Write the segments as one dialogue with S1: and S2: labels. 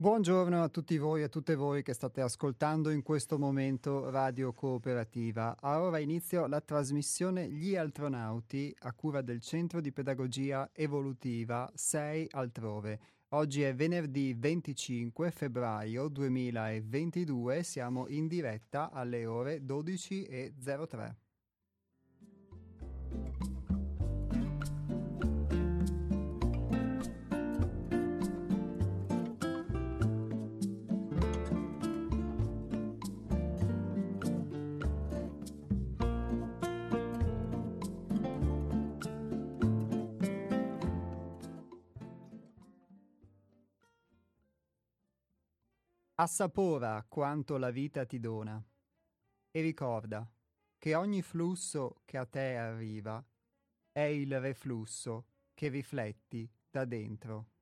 S1: Buongiorno a tutti voi e a tutte voi che state ascoltando in questo momento Radio Cooperativa. A ora inizio la trasmissione Gli Altronauti a cura del Centro di Pedagogia Evolutiva 6 Altrove. Oggi è venerdì 25 febbraio 2022, siamo in diretta alle ore 12.03. Assapora quanto la vita ti dona e ricorda che ogni flusso che a te arriva è il reflusso che rifletti da dentro.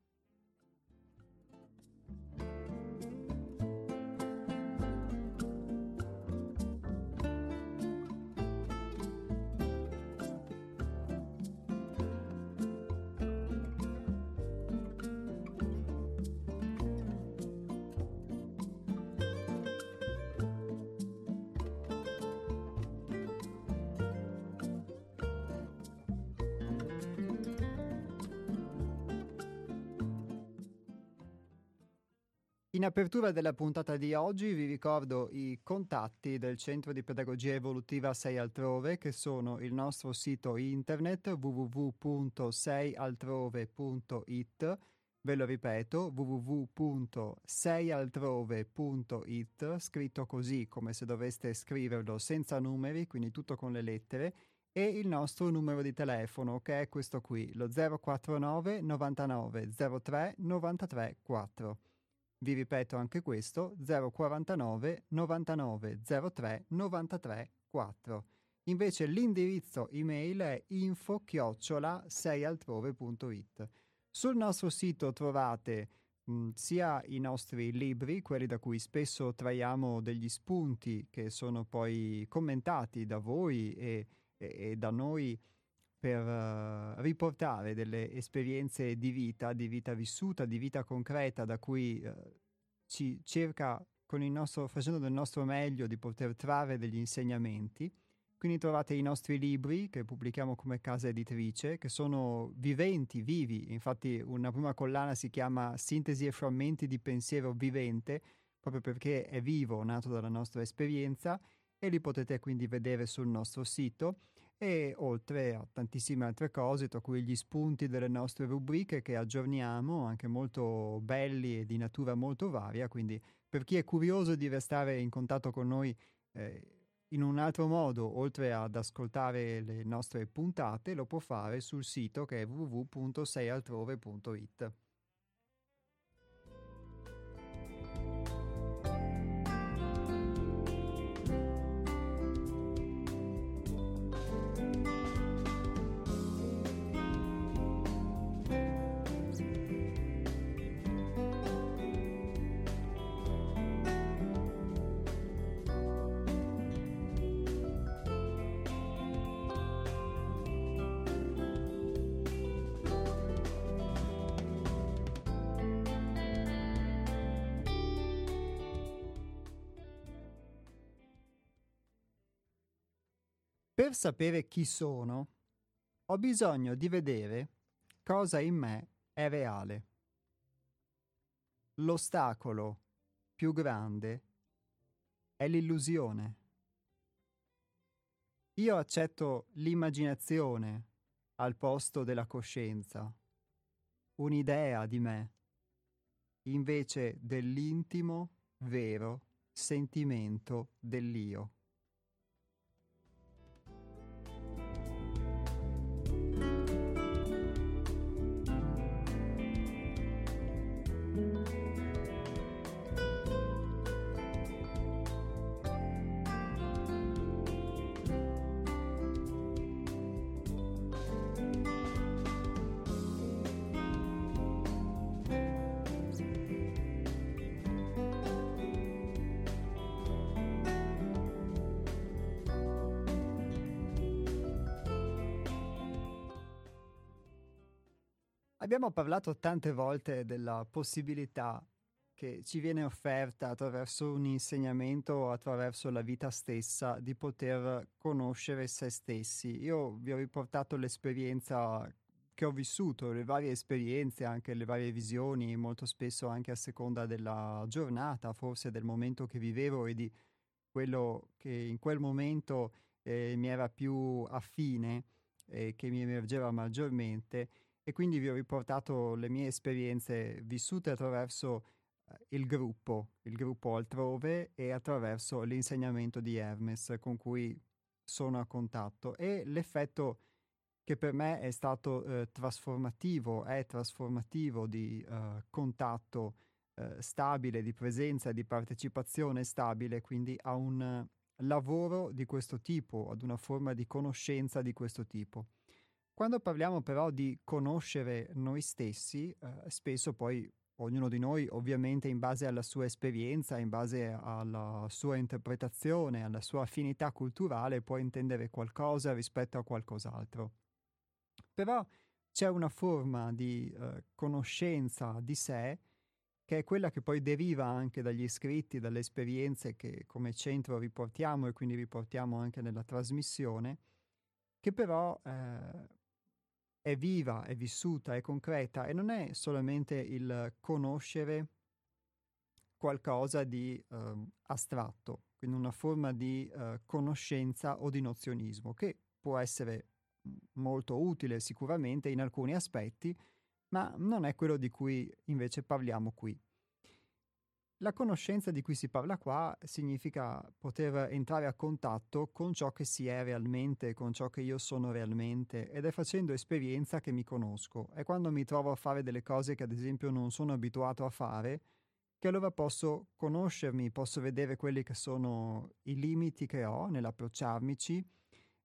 S1: In apertura della puntata di oggi vi ricordo i contatti del Centro di Pedagogia Evolutiva 6 Altrove che sono il nostro sito internet www.seialtrove.it Ve lo ripeto, www.seialtrove.it, scritto così come se doveste scriverlo senza numeri, quindi tutto con le lettere, e il nostro numero di telefono che è questo qui, lo 049 99 03 93 4. Vi ripeto anche questo 049 99 03 93 4. Invece l'indirizzo email è info chiocciola 6altrove.it. Sul nostro sito trovate mh, sia i nostri libri, quelli da cui spesso traiamo degli spunti che sono poi commentati da voi e, e, e da noi per uh, riportare delle esperienze di vita, di vita vissuta, di vita concreta da cui uh, ci cerca con il nostro, facendo del nostro meglio di poter trarre degli insegnamenti. Quindi trovate i nostri libri che pubblichiamo come casa editrice, che sono viventi, vivi. Infatti una prima collana si chiama Sintesi e frammenti di pensiero vivente, proprio perché è vivo, nato dalla nostra esperienza, e li potete quindi vedere sul nostro sito e oltre a tantissime altre cose, tra cui gli spunti delle nostre rubriche che aggiorniamo, anche molto belli e di natura molto varia, quindi per chi è curioso di restare in contatto con noi eh, in un altro modo, oltre ad ascoltare le nostre puntate, lo può fare sul sito che è www.seialtrove.it. Per sapere chi sono, ho bisogno di vedere cosa in me è reale. L'ostacolo più grande è l'illusione. Io accetto l'immaginazione al posto della coscienza, un'idea di me, invece dell'intimo, vero sentimento dell'io. Abbiamo parlato tante volte della possibilità che ci viene offerta attraverso un insegnamento o attraverso la vita stessa di poter conoscere se stessi. Io vi ho riportato l'esperienza che ho vissuto, le varie esperienze, anche le varie visioni, molto spesso anche a seconda della giornata, forse del momento che vivevo e di quello che in quel momento eh, mi era più affine e che mi emergeva maggiormente e quindi vi ho riportato le mie esperienze vissute attraverso eh, il gruppo, il gruppo altrove e attraverso l'insegnamento di Hermes con cui sono a contatto e l'effetto che per me è stato eh, trasformativo, è trasformativo di eh, contatto eh, stabile, di presenza, di partecipazione stabile, quindi a un lavoro di questo tipo, ad una forma di conoscenza di questo tipo. Quando parliamo però di conoscere noi stessi, eh, spesso poi ognuno di noi ovviamente in base alla sua esperienza, in base alla sua interpretazione, alla sua affinità culturale può intendere qualcosa rispetto a qualcos'altro. Però c'è una forma di eh, conoscenza di sé che è quella che poi deriva anche dagli scritti, dalle esperienze che come centro riportiamo e quindi riportiamo anche nella trasmissione, che però eh, è viva, è vissuta, è concreta e non è solamente il conoscere qualcosa di eh, astratto, quindi una forma di eh, conoscenza o di nozionismo, che può essere molto utile sicuramente in alcuni aspetti, ma non è quello di cui invece parliamo qui. La conoscenza di cui si parla qua significa poter entrare a contatto con ciò che si è realmente, con ciò che io sono realmente ed è facendo esperienza che mi conosco. È quando mi trovo a fare delle cose che ad esempio non sono abituato a fare, che allora posso conoscermi, posso vedere quelli che sono i limiti che ho nell'approcciarmici,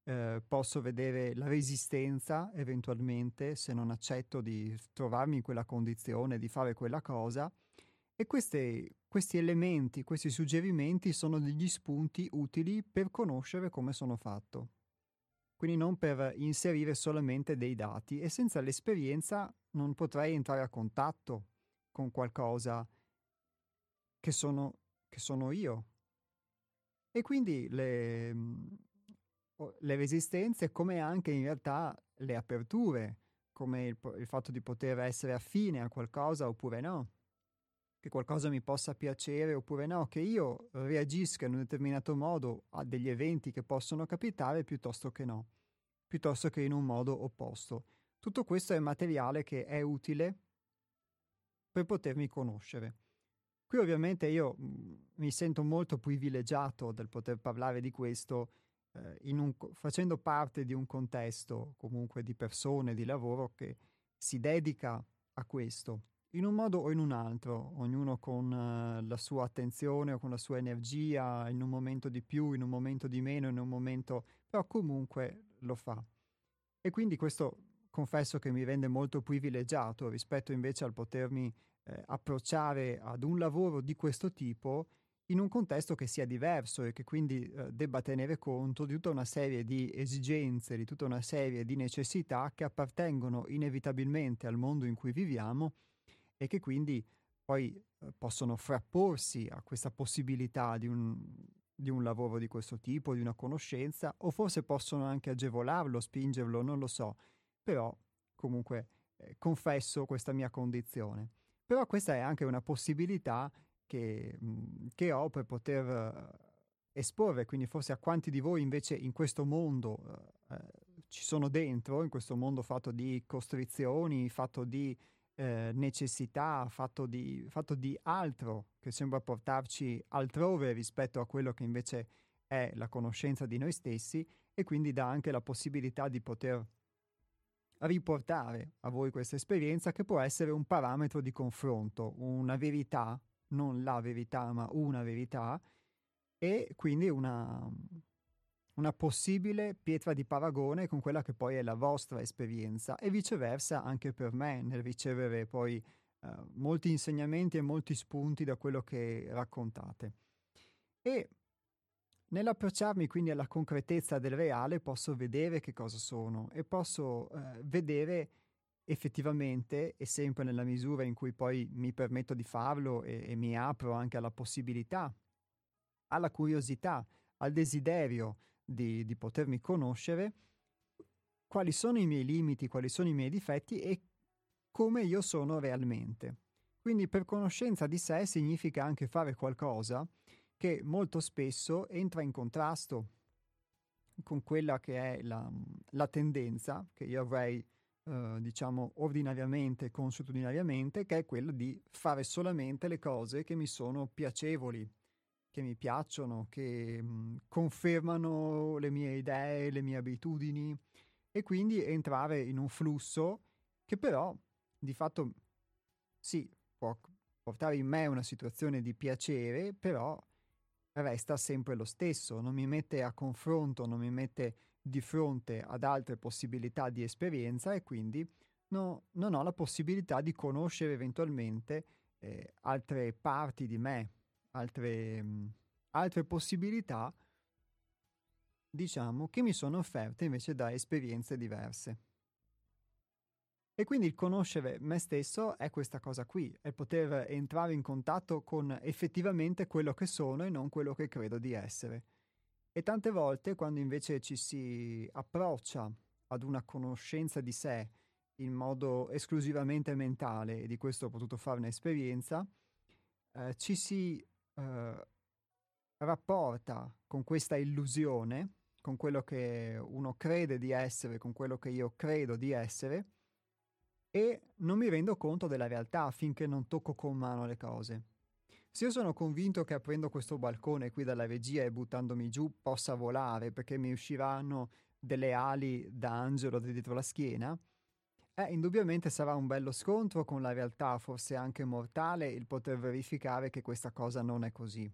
S1: eh, posso vedere la resistenza eventualmente se non accetto di trovarmi in quella condizione, di fare quella cosa e queste, questi elementi, questi suggerimenti sono degli spunti utili per conoscere come sono fatto. Quindi non per inserire solamente dei dati e senza l'esperienza non potrei entrare a contatto con qualcosa che sono, che sono io. E quindi le, le resistenze come anche in realtà le aperture, come il, il fatto di poter essere affine a qualcosa oppure no che qualcosa mi possa piacere oppure no, che io reagisca in un determinato modo a degli eventi che possono capitare piuttosto che no, piuttosto che in un modo opposto. Tutto questo è materiale che è utile per potermi conoscere. Qui ovviamente io mm, mi sento molto privilegiato del poter parlare di questo eh, un, facendo parte di un contesto comunque di persone, di lavoro che si dedica a questo in un modo o in un altro, ognuno con uh, la sua attenzione o con la sua energia, in un momento di più, in un momento di meno, in un momento, però comunque lo fa. E quindi questo confesso che mi rende molto privilegiato rispetto invece al potermi eh, approcciare ad un lavoro di questo tipo in un contesto che sia diverso e che quindi eh, debba tenere conto di tutta una serie di esigenze, di tutta una serie di necessità che appartengono inevitabilmente al mondo in cui viviamo e che quindi poi eh, possono frapporsi a questa possibilità di un, di un lavoro di questo tipo, di una conoscenza, o forse possono anche agevolarlo, spingerlo, non lo so, però comunque eh, confesso questa mia condizione. Però questa è anche una possibilità che, che ho per poter uh, esporre, quindi forse a quanti di voi invece in questo mondo uh, uh, ci sono dentro, in questo mondo fatto di costrizioni, fatto di eh, necessità, fatto di, fatto di altro che sembra portarci altrove rispetto a quello che invece è la conoscenza di noi stessi e quindi dà anche la possibilità di poter riportare a voi questa esperienza che può essere un parametro di confronto, una verità, non la verità ma una verità e quindi una, una possibile pietra di paragone con quella che poi è la vostra esperienza e viceversa anche per me nel ricevere poi uh, molti insegnamenti e molti spunti da quello che raccontate. E nell'approcciarmi quindi alla concretezza del reale posso vedere che cosa sono e posso uh, vedere effettivamente e sempre nella misura in cui poi mi permetto di farlo e, e mi apro anche alla possibilità, alla curiosità, al desiderio di, di potermi conoscere, quali sono i miei limiti, quali sono i miei difetti e come io sono realmente. Quindi per conoscenza di sé significa anche fare qualcosa che molto spesso entra in contrasto con quella che è la, la tendenza che io avrei eh, diciamo ordinariamente, consuetudinariamente, che è quello di fare solamente le cose che mi sono piacevoli, che mi piacciono, che mh, mm, confermano le mie idee, le mie abitudini e quindi entrare in un flusso che però di fatto sì, può portare in me una situazione di piacere, però resta sempre lo stesso, non mi mette a confronto, non mi mette di fronte ad altre possibilità di esperienza e quindi no, non ho la possibilità di conoscere eventualmente eh, altre parti di me, altre, altre possibilità, diciamo, che mi sono offerte invece da esperienze diverse. E quindi il conoscere me stesso è questa cosa qui, è poter entrare in contatto con effettivamente quello che sono e non quello che credo di essere. E tante volte quando invece ci si approccia ad una conoscenza di sé in modo esclusivamente mentale, e di questo ho potuto fare un'esperienza, eh, ci si eh, rapporta con questa illusione, con quello che uno crede di essere, con quello che io credo di essere, e non mi rendo conto della realtà finché non tocco con mano le cose. Se io sono convinto che aprendo questo balcone qui dalla regia e buttandomi giù possa volare perché mi usciranno delle ali da angelo dietro la schiena, eh, indubbiamente sarà un bello scontro con la realtà, forse anche mortale, il poter verificare che questa cosa non è così,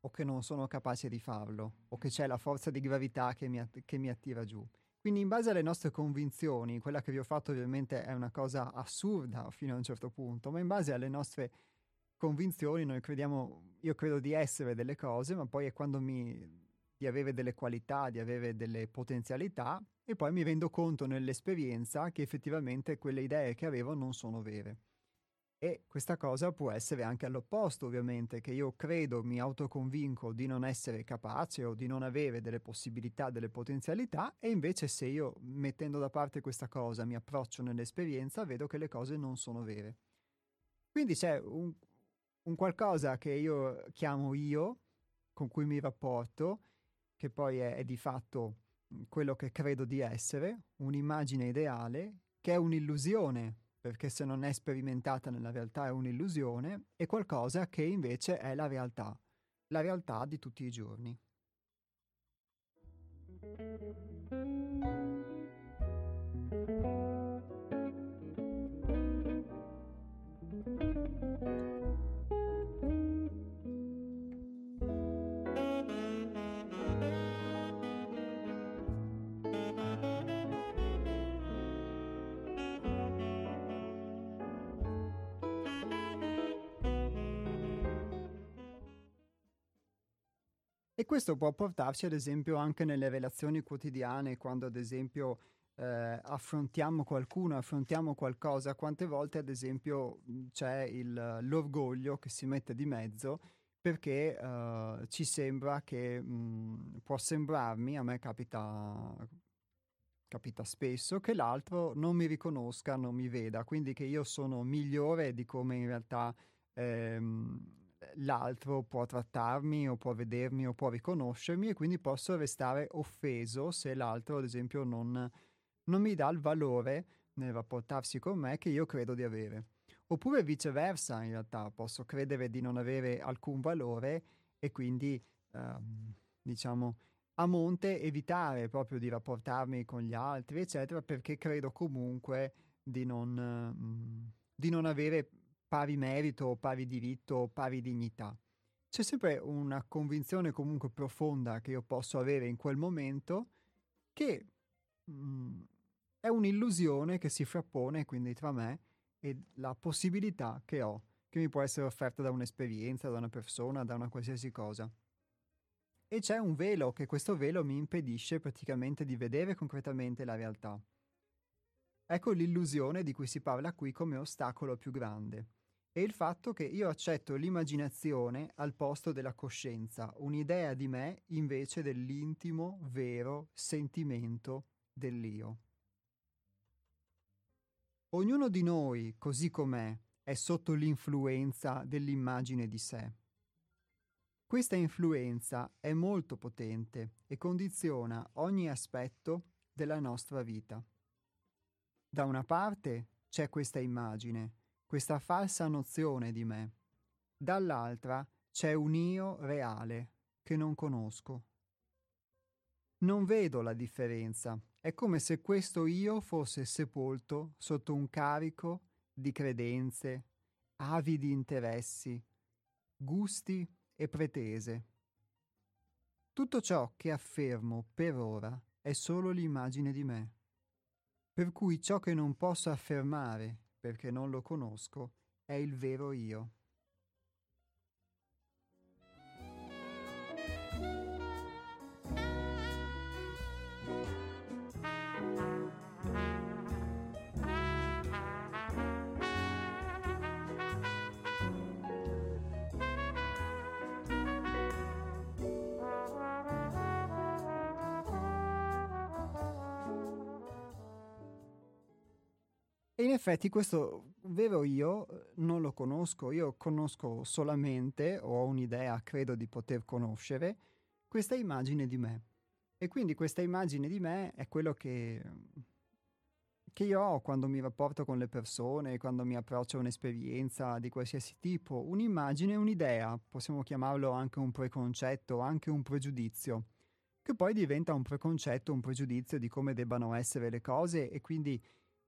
S1: o che non sono capace di farlo, o che c'è la forza di gravità che mi, att- che mi attira giù. Quindi in base alle nostre convinzioni, quella che vi ho fatto ovviamente è una cosa assurda fino a un certo punto, ma in base alle nostre convinzioni, noi crediamo, io credo di essere delle cose, ma poi è quando mi di avere delle qualità, di avere delle potenzialità e poi mi rendo conto nell'esperienza che effettivamente quelle idee che avevo non sono vere. E questa cosa può essere anche all'opposto, ovviamente, che io credo, mi autoconvinco di non essere capace o di non avere delle possibilità, delle potenzialità, e invece se io mettendo da parte questa cosa mi approccio nell'esperienza, vedo che le cose non sono vere. Quindi c'è un, un qualcosa che io chiamo io, con cui mi rapporto, che poi è, è di fatto quello che credo di essere, un'immagine ideale, che è un'illusione, perché se non è sperimentata nella realtà è un'illusione, e qualcosa che invece è la realtà, la realtà di tutti i giorni. E questo può portarci ad esempio anche nelle relazioni quotidiane, quando ad esempio eh, affrontiamo qualcuno, affrontiamo qualcosa, quante volte ad esempio c'è il, l'orgoglio che si mette di mezzo perché uh, ci sembra che mh, può sembrarmi, a me capita, capita spesso, che l'altro non mi riconosca, non mi veda, quindi che io sono migliore di come in realtà... Ehm, l'altro può trattarmi o può vedermi o può riconoscermi e quindi posso restare offeso se l'altro ad esempio non, non mi dà il valore nel rapportarsi con me che io credo di avere. Oppure viceversa, in realtà posso credere di non avere alcun valore e quindi, ehm, diciamo, a monte evitare proprio di rapportarmi con gli altri, eccetera, perché credo comunque di non, mh, di non avere pari merito, pari diritto, pari dignità. C'è sempre una convinzione comunque profonda che io posso avere in quel momento che mh, mm, è un'illusione che si frappone quindi tra me e la possibilità che ho, che mi può essere offerta da un'esperienza, da una persona, da una qualsiasi cosa. E c'è un velo, che questo velo mi impedisce praticamente di vedere concretamente la realtà. Ecco l'illusione di cui si parla qui come ostacolo più grande. E il fatto che io accetto l'immaginazione al posto della coscienza, un'idea di me invece dell'intimo, vero sentimento dell'io. Ognuno di noi, così com'è, è sotto l'influenza dell'immagine di sé. Questa influenza è molto potente e condiziona ogni aspetto della nostra vita. Da una parte c'è questa immagine, questa falsa nozione di me. Dall'altra c'è un io reale che non conosco. Non vedo la differenza. È come se questo io fosse sepolto sotto un carico di credenze, avidi interessi, gusti e pretese. Tutto ciò che affermo per ora è solo l'immagine di me. Per cui ciò che non posso affermare, perché non lo conosco, è il vero io. E in effetti questo vero io non lo conosco, io conosco solamente, o ho un'idea, credo di poter conoscere, questa immagine di me. E quindi questa immagine di me è quello che, che io ho quando mi rapporto con le persone, quando mi approccio a un'esperienza di qualsiasi tipo, un'immagine, un'idea, possiamo chiamarlo anche un preconcetto, anche un pregiudizio, che poi diventa un preconcetto, un pregiudizio di come debbano essere le cose e quindi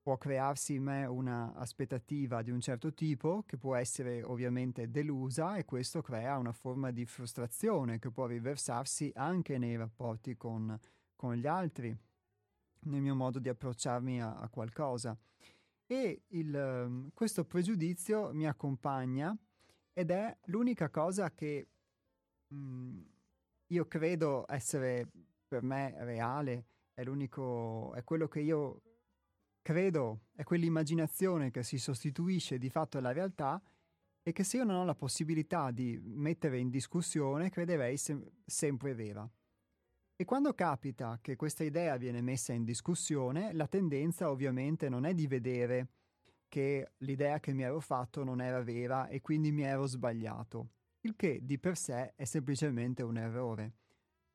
S1: può crearsi in me una aspettativa di un certo tipo che può essere ovviamente delusa e questo crea una forma di frustrazione che può riversarsi anche nei rapporti con, con gli altri, nel mio modo di approcciarmi a, a qualcosa. E il, ehm, questo pregiudizio mi accompagna ed è l'unica cosa che mh, mm, io credo essere per me reale, è, è quello che io credo è quell'immaginazione che si sostituisce di fatto alla realtà e che se io non ho la possibilità di mettere in discussione crederei sem- sempre vera. E quando capita che questa idea viene messa in discussione, la tendenza ovviamente non è di vedere che l'idea che mi ero fatto non era vera e quindi mi ero sbagliato, il che di per sé è semplicemente un errore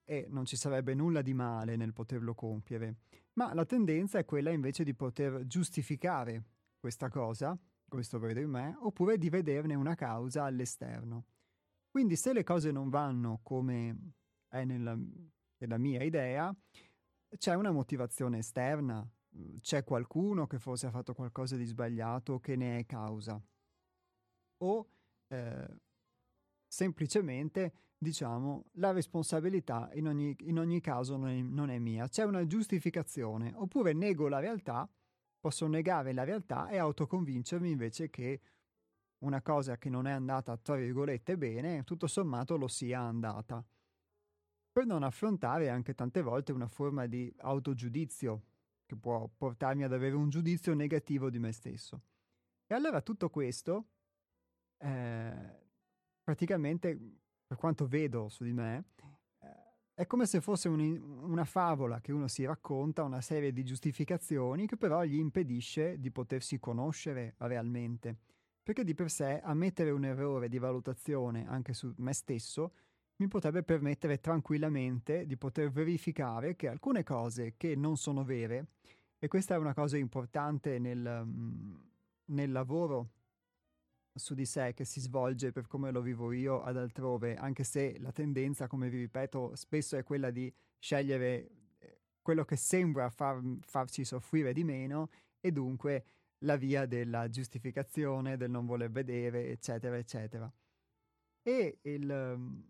S1: e non ci sarebbe nulla di male nel poterlo compiere, ma la tendenza è quella invece di poter giustificare questa cosa, questo vedo in me, oppure di vederne una causa all'esterno. Quindi se le cose non vanno come è nella, nella mia idea, c'è una motivazione esterna, c'è qualcuno che forse ha fatto qualcosa di sbagliato che ne è causa. O eh, semplicemente diciamo, la responsabilità in ogni, in ogni caso non è, non è, mia. C'è una giustificazione, oppure nego la realtà, posso negare la realtà e autoconvincermi invece che una cosa che non è andata, tra virgolette, bene, tutto sommato lo sia andata. Per non affrontare anche tante volte una forma di autogiudizio, che può portarmi ad avere un giudizio negativo di me stesso. E allora tutto questo eh, praticamente per quanto vedo su di me, eh, è come se fosse un, una favola che uno si racconta, una serie di giustificazioni che però gli impedisce di potersi conoscere realmente. Perché di per sé ammettere un errore di valutazione anche su me stesso mi potrebbe permettere tranquillamente di poter verificare che alcune cose che non sono vere, e questa è una cosa importante nel, mm, nel lavoro su di sé che si svolge per come lo vivo io ad altrove, anche se la tendenza, come vi ripeto, spesso è quella di scegliere eh, quello che sembra far, farci soffrire di meno e dunque la via della giustificazione, del non voler vedere, eccetera, eccetera. E il,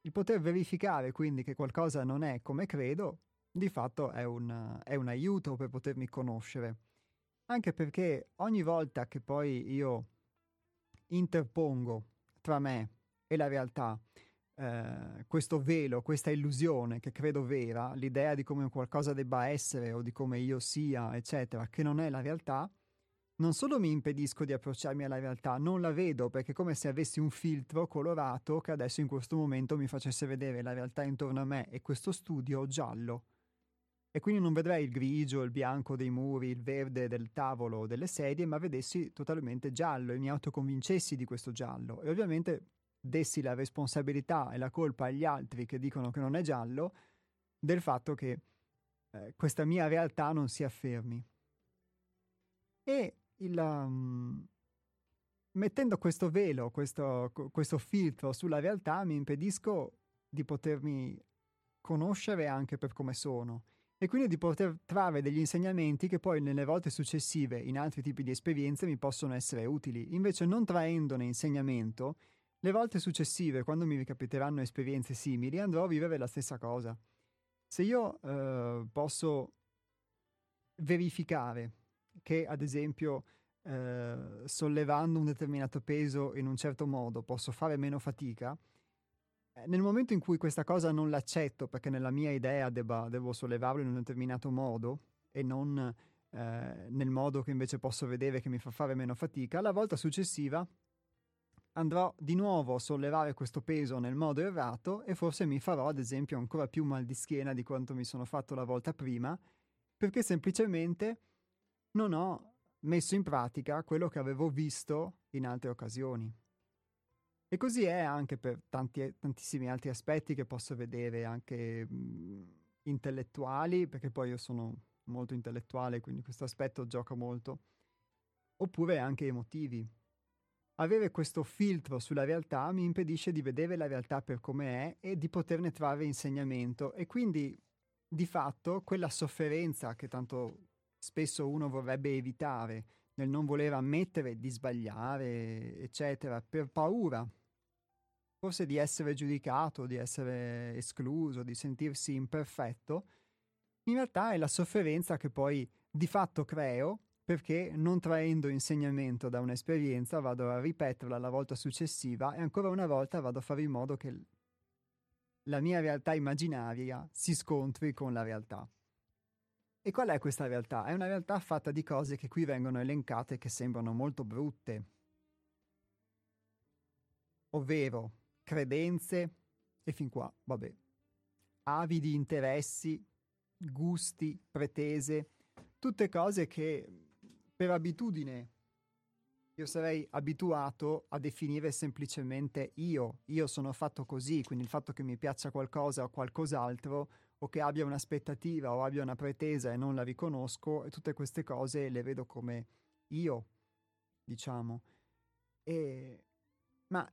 S1: il poter verificare quindi che qualcosa non è come credo, di fatto è un, è un aiuto per potermi conoscere. Anche perché ogni volta che poi io interpongo tra me e la realtà eh, questo velo, questa illusione che credo vera, l'idea di come qualcosa debba essere o di come io sia, eccetera, che non è la realtà, non solo mi impedisco di approcciarmi alla realtà, non la vedo perché è come se avessi un filtro colorato che adesso in questo momento mi facesse vedere la realtà intorno a me e questo studio giallo. E quindi non vedrei il grigio, il bianco dei muri, il verde del tavolo o delle sedie, ma vedessi totalmente giallo e mi autoconvincessi di questo giallo. E ovviamente dessi la responsabilità e la colpa agli altri che dicono che non è giallo del fatto che eh, questa mia realtà non si affermi. E il, um, mettendo questo velo, questo, questo filtro sulla realtà, mi impedisco di potermi conoscere anche per come sono e quindi di poter trarre degli insegnamenti che poi nelle volte successive in altri tipi di esperienze mi possono essere utili. Invece non traendone insegnamento, le volte successive, quando mi ricapiteranno esperienze simili, andrò a vivere la stessa cosa. Se io eh, posso verificare che, ad esempio, eh, sollevando un determinato peso in un certo modo posso fare meno fatica, nel momento in cui questa cosa non l'accetto perché nella mia idea debba, devo sollevarlo in un determinato modo e non eh, nel modo che invece posso vedere che mi fa fare meno fatica, la volta successiva andrò di nuovo a sollevare questo peso nel modo errato e forse mi farò ad esempio ancora più mal di schiena di quanto mi sono fatto la volta prima, perché semplicemente non ho messo in pratica quello che avevo visto in altre occasioni. E così è anche per tanti, tantissimi altri aspetti che posso vedere, anche mh, intellettuali, perché poi io sono molto intellettuale, quindi questo aspetto gioca molto, oppure anche emotivi. Avere questo filtro sulla realtà mi impedisce di vedere la realtà per come è e di poterne trarre insegnamento. E quindi di fatto quella sofferenza che tanto spesso uno vorrebbe evitare nel non voler ammettere di sbagliare, eccetera, per paura forse di essere giudicato, di essere escluso, di sentirsi imperfetto, in realtà è la sofferenza che poi di fatto creo perché non traendo insegnamento da un'esperienza vado a ripeterla la volta successiva e ancora una volta vado a fare in modo che la mia realtà immaginaria si scontri con la realtà. E qual è questa realtà? È una realtà fatta di cose che qui vengono elencate che sembrano molto brutte, ovvero credenze e fin qua, vabbè, avidi interessi, gusti, pretese, tutte cose che per abitudine io sarei abituato a definire semplicemente io, io sono fatto così, quindi il fatto che mi piaccia qualcosa o qualcos'altro o che abbia un'aspettativa o abbia una pretesa e non la riconosco, e tutte queste cose le vedo come io, diciamo. E... Ma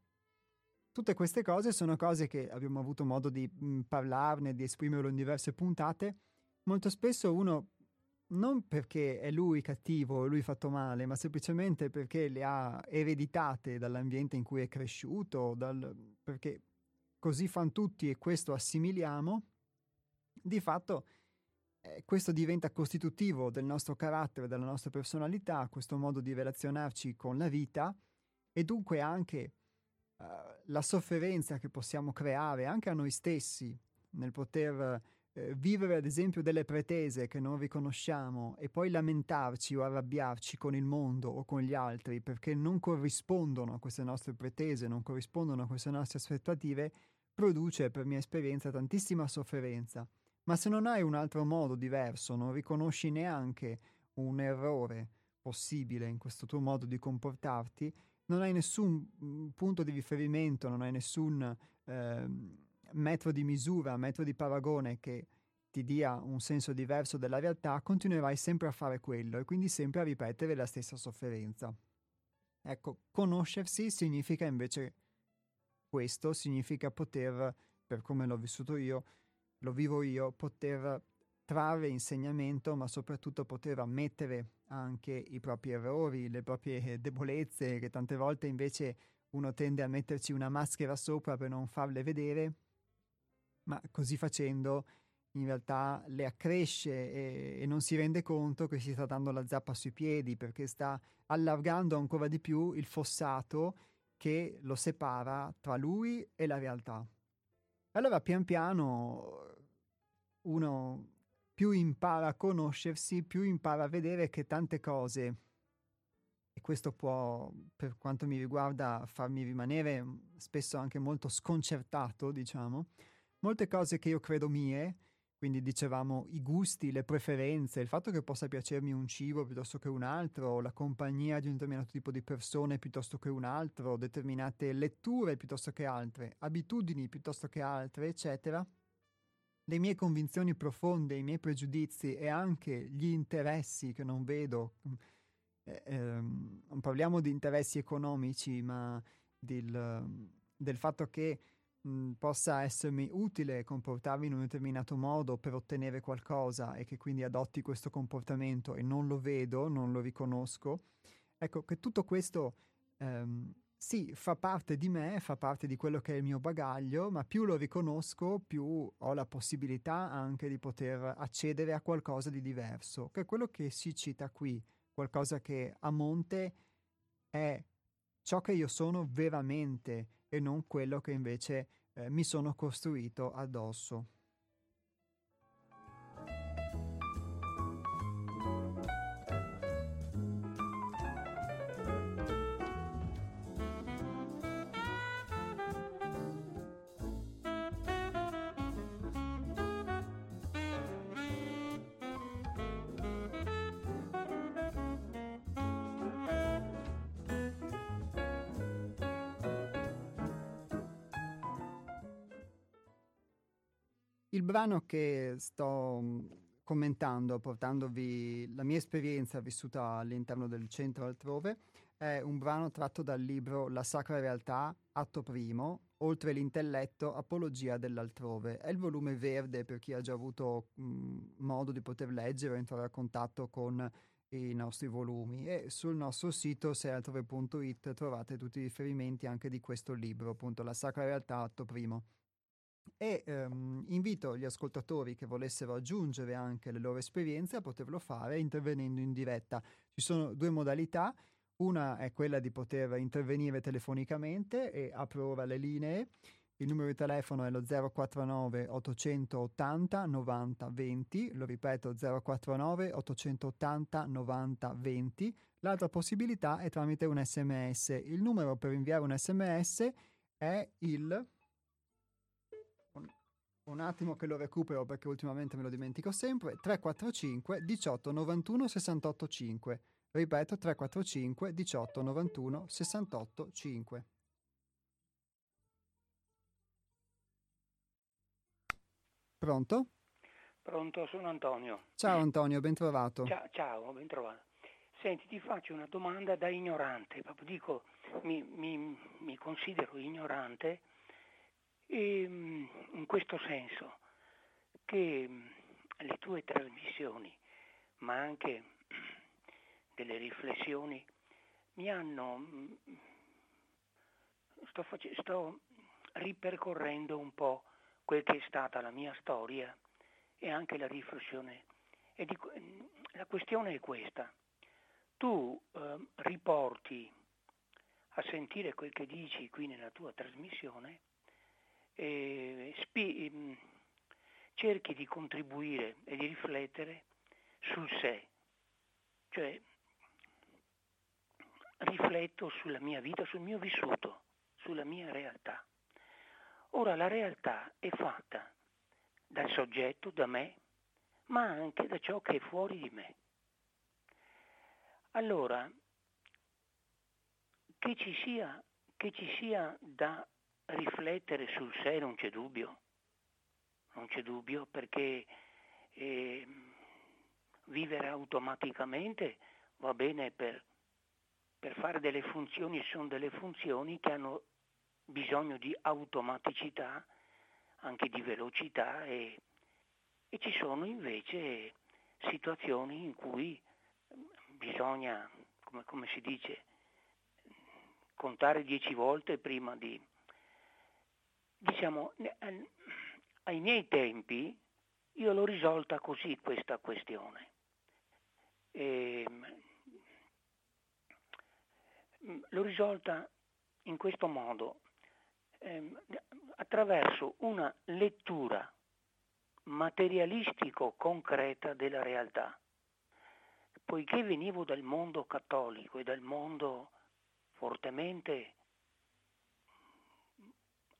S1: tutte queste cose sono cose che abbiamo avuto modo di mh, mm, parlarne, di esprimerlo in diverse puntate. Molto spesso uno non perché è lui cattivo, lui fatto male, ma semplicemente perché le ha ereditate dall'ambiente in cui è cresciuto, dal, perché così fanno tutti e questo assimiliamo, di fatto eh, questo diventa costitutivo del nostro carattere, della nostra personalità, questo modo di relazionarci con la vita e dunque anche uh, la sofferenza che possiamo creare anche a noi stessi nel poter eh, vivere ad esempio delle pretese che non riconosciamo e poi lamentarci o arrabbiarci con il mondo o con gli altri perché non corrispondono a queste nostre pretese, non corrispondono a queste nostre aspettative, produce per mia esperienza tantissima sofferenza. Ma se non hai un altro modo diverso, non riconosci neanche un errore possibile in questo tuo modo di comportarti, non hai nessun mm, punto di riferimento, non hai nessun eh, metro di misura, metro di paragone che ti dia un senso diverso della realtà, continuerai sempre a fare quello e quindi sempre a ripetere la stessa sofferenza. Ecco, conoscersi significa invece questo, significa poter, per come l'ho vissuto io, lo vivo io, poter trarre insegnamento, ma soprattutto poter ammettere anche i propri errori, le proprie debolezze, che tante volte invece uno tende a metterci una maschera sopra per non farle vedere ma così facendo in realtà le accresce e, e, non si rende conto che si sta dando la zappa sui piedi perché sta allargando ancora di più il fossato che lo separa tra lui e la realtà. Allora pian piano uno più impara a conoscersi, più impara a vedere che tante cose, e questo può, per quanto mi riguarda, farmi rimanere spesso anche molto sconcertato, diciamo, molte cose che io credo mie, quindi dicevamo i gusti, le preferenze, il fatto che possa piacermi un cibo piuttosto che un altro, la compagnia di un determinato tipo di persone piuttosto che un altro, determinate letture piuttosto che altre, abitudini piuttosto che altre, eccetera. Le mie convinzioni profonde, i miei pregiudizi e anche gli interessi che non vedo, eh, ehm, non parliamo di interessi economici, ma del, del fatto che mh, possa essermi utile comportarmi in un determinato modo per ottenere qualcosa e che quindi adotti questo comportamento e non lo vedo, non lo riconosco, ecco che tutto questo ehm, sì, fa parte di me, fa parte di quello che è il mio bagaglio, ma più lo riconosco, più ho la possibilità anche di poter accedere a qualcosa di diverso, che è quello che si cita qui, qualcosa che a monte è ciò che io sono veramente e non quello che invece eh, mi sono costruito addosso. Il brano che sto mm, commentando, portandovi la mia esperienza vissuta all'interno del centro altrove, è un brano tratto dal libro La Sacra Realtà, atto primo, Oltre l'intelletto, Apologia dell'altrove. È il volume verde per chi ha già avuto mh, mm, modo di poter leggere o entrare a contatto con i nostri volumi e sul nostro sito sealtrove.it trovate tutti i riferimenti anche di questo libro, appunto La Sacra Realtà, atto primo e ehm, invito gli ascoltatori che volessero aggiungere anche le loro esperienze a poterlo fare intervenendo in diretta. Ci sono due modalità, una è quella di poter intervenire telefonicamente e apro ora le linee. Il numero di telefono è lo 049 880 90 20, lo ripeto 049 880 90 20. L'altra possibilità è tramite un sms. Il numero per inviare un sms è il un attimo che lo recupero perché ultimamente me lo dimentico sempre. 345 18 91 68 5. Ripeto 345 18 91 68 5. Pronto?
S2: Pronto, sono Antonio.
S1: Ciao Antonio, ben trovato.
S2: Ciao, ciao ben trovato. Senti, ti faccio una domanda da ignorante, proprio dico, mi, mi, mi considero ignorante e, ehm, in questo senso che mm, le tue trasmissioni, ma anche delle riflessioni, mi hanno... Mm, sto, face- sto ripercorrendo un po' quel che è stata la mia storia e anche la riflessione. Di, mm, la questione è questa. Tu eh, riporti a sentire quel che dici qui nella tua trasmissione eh, spi- mm, cerchi di contribuire e di riflettere sul sé, cioè rifletto sulla mia vita, sul mio vissuto, sulla mia realtà. Ora la realtà è fatta dal soggetto, da me, ma anche da ciò che è fuori di me. Allora, che ci sia, che ci sia da riflettere sul sé non c'è dubbio, non c'è dubbio perché eh, vivere automaticamente va bene per, per fare delle funzioni, sono delle funzioni che hanno bisogno di automaticità, anche di velocità e, e ci sono invece situazioni in cui bisogna, come, come si dice, contare dieci volte prima di, diciamo, ai miei tempi io l'ho risolta così questa questione. E, ehm, l'ho risolta in questo modo. ehm, attraverso una lettura materialistico-concreta della realtà. Poiché venivo dal mondo cattolico e dal mondo fortemente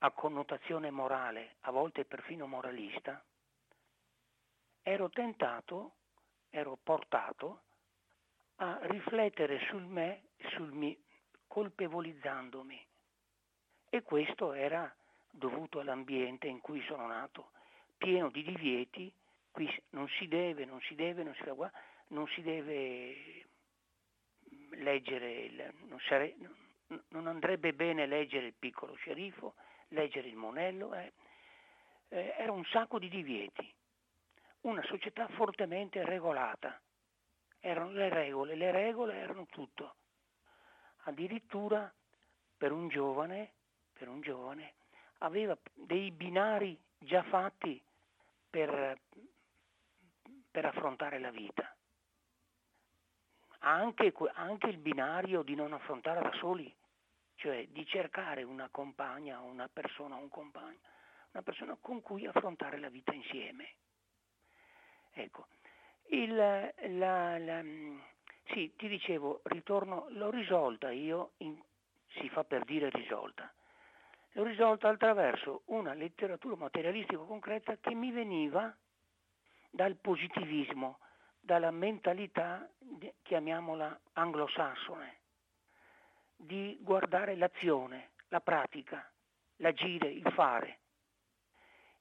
S2: a connotazione morale, a volte perfino moralista, ero tentato, ero portato a riflettere sul me, sul me, colpevolizzandomi. E questo era dovuto all'ambiente in cui sono nato, pieno di divieti, qui non si deve, non si deve, non si, fa, non si deve leggere, non, sare, non, andrebbe bene leggere il piccolo sceriffo, leggere il monello, eh. Eh, era un sacco di divieti, una società fortemente regolata, erano le regole, le regole erano tutto, addirittura per un giovane, per un giovane aveva dei binari già fatti per, per affrontare la vita. Anche, anche, il binario di non affrontare da soli, cioè di cercare una compagna, una persona, un compagno, una persona con cui affrontare la vita insieme. Ecco, il, la, la, sì, ti dicevo, ritorno, l'ho risolta io, in, si fa per dire risolta, l'ho risolta attraverso una letteratura materialistico-concreta che mi veniva dal positivismo, dalla mentalità, chiamiamola anglosassone, di guardare l'azione, la pratica, l'agire, il fare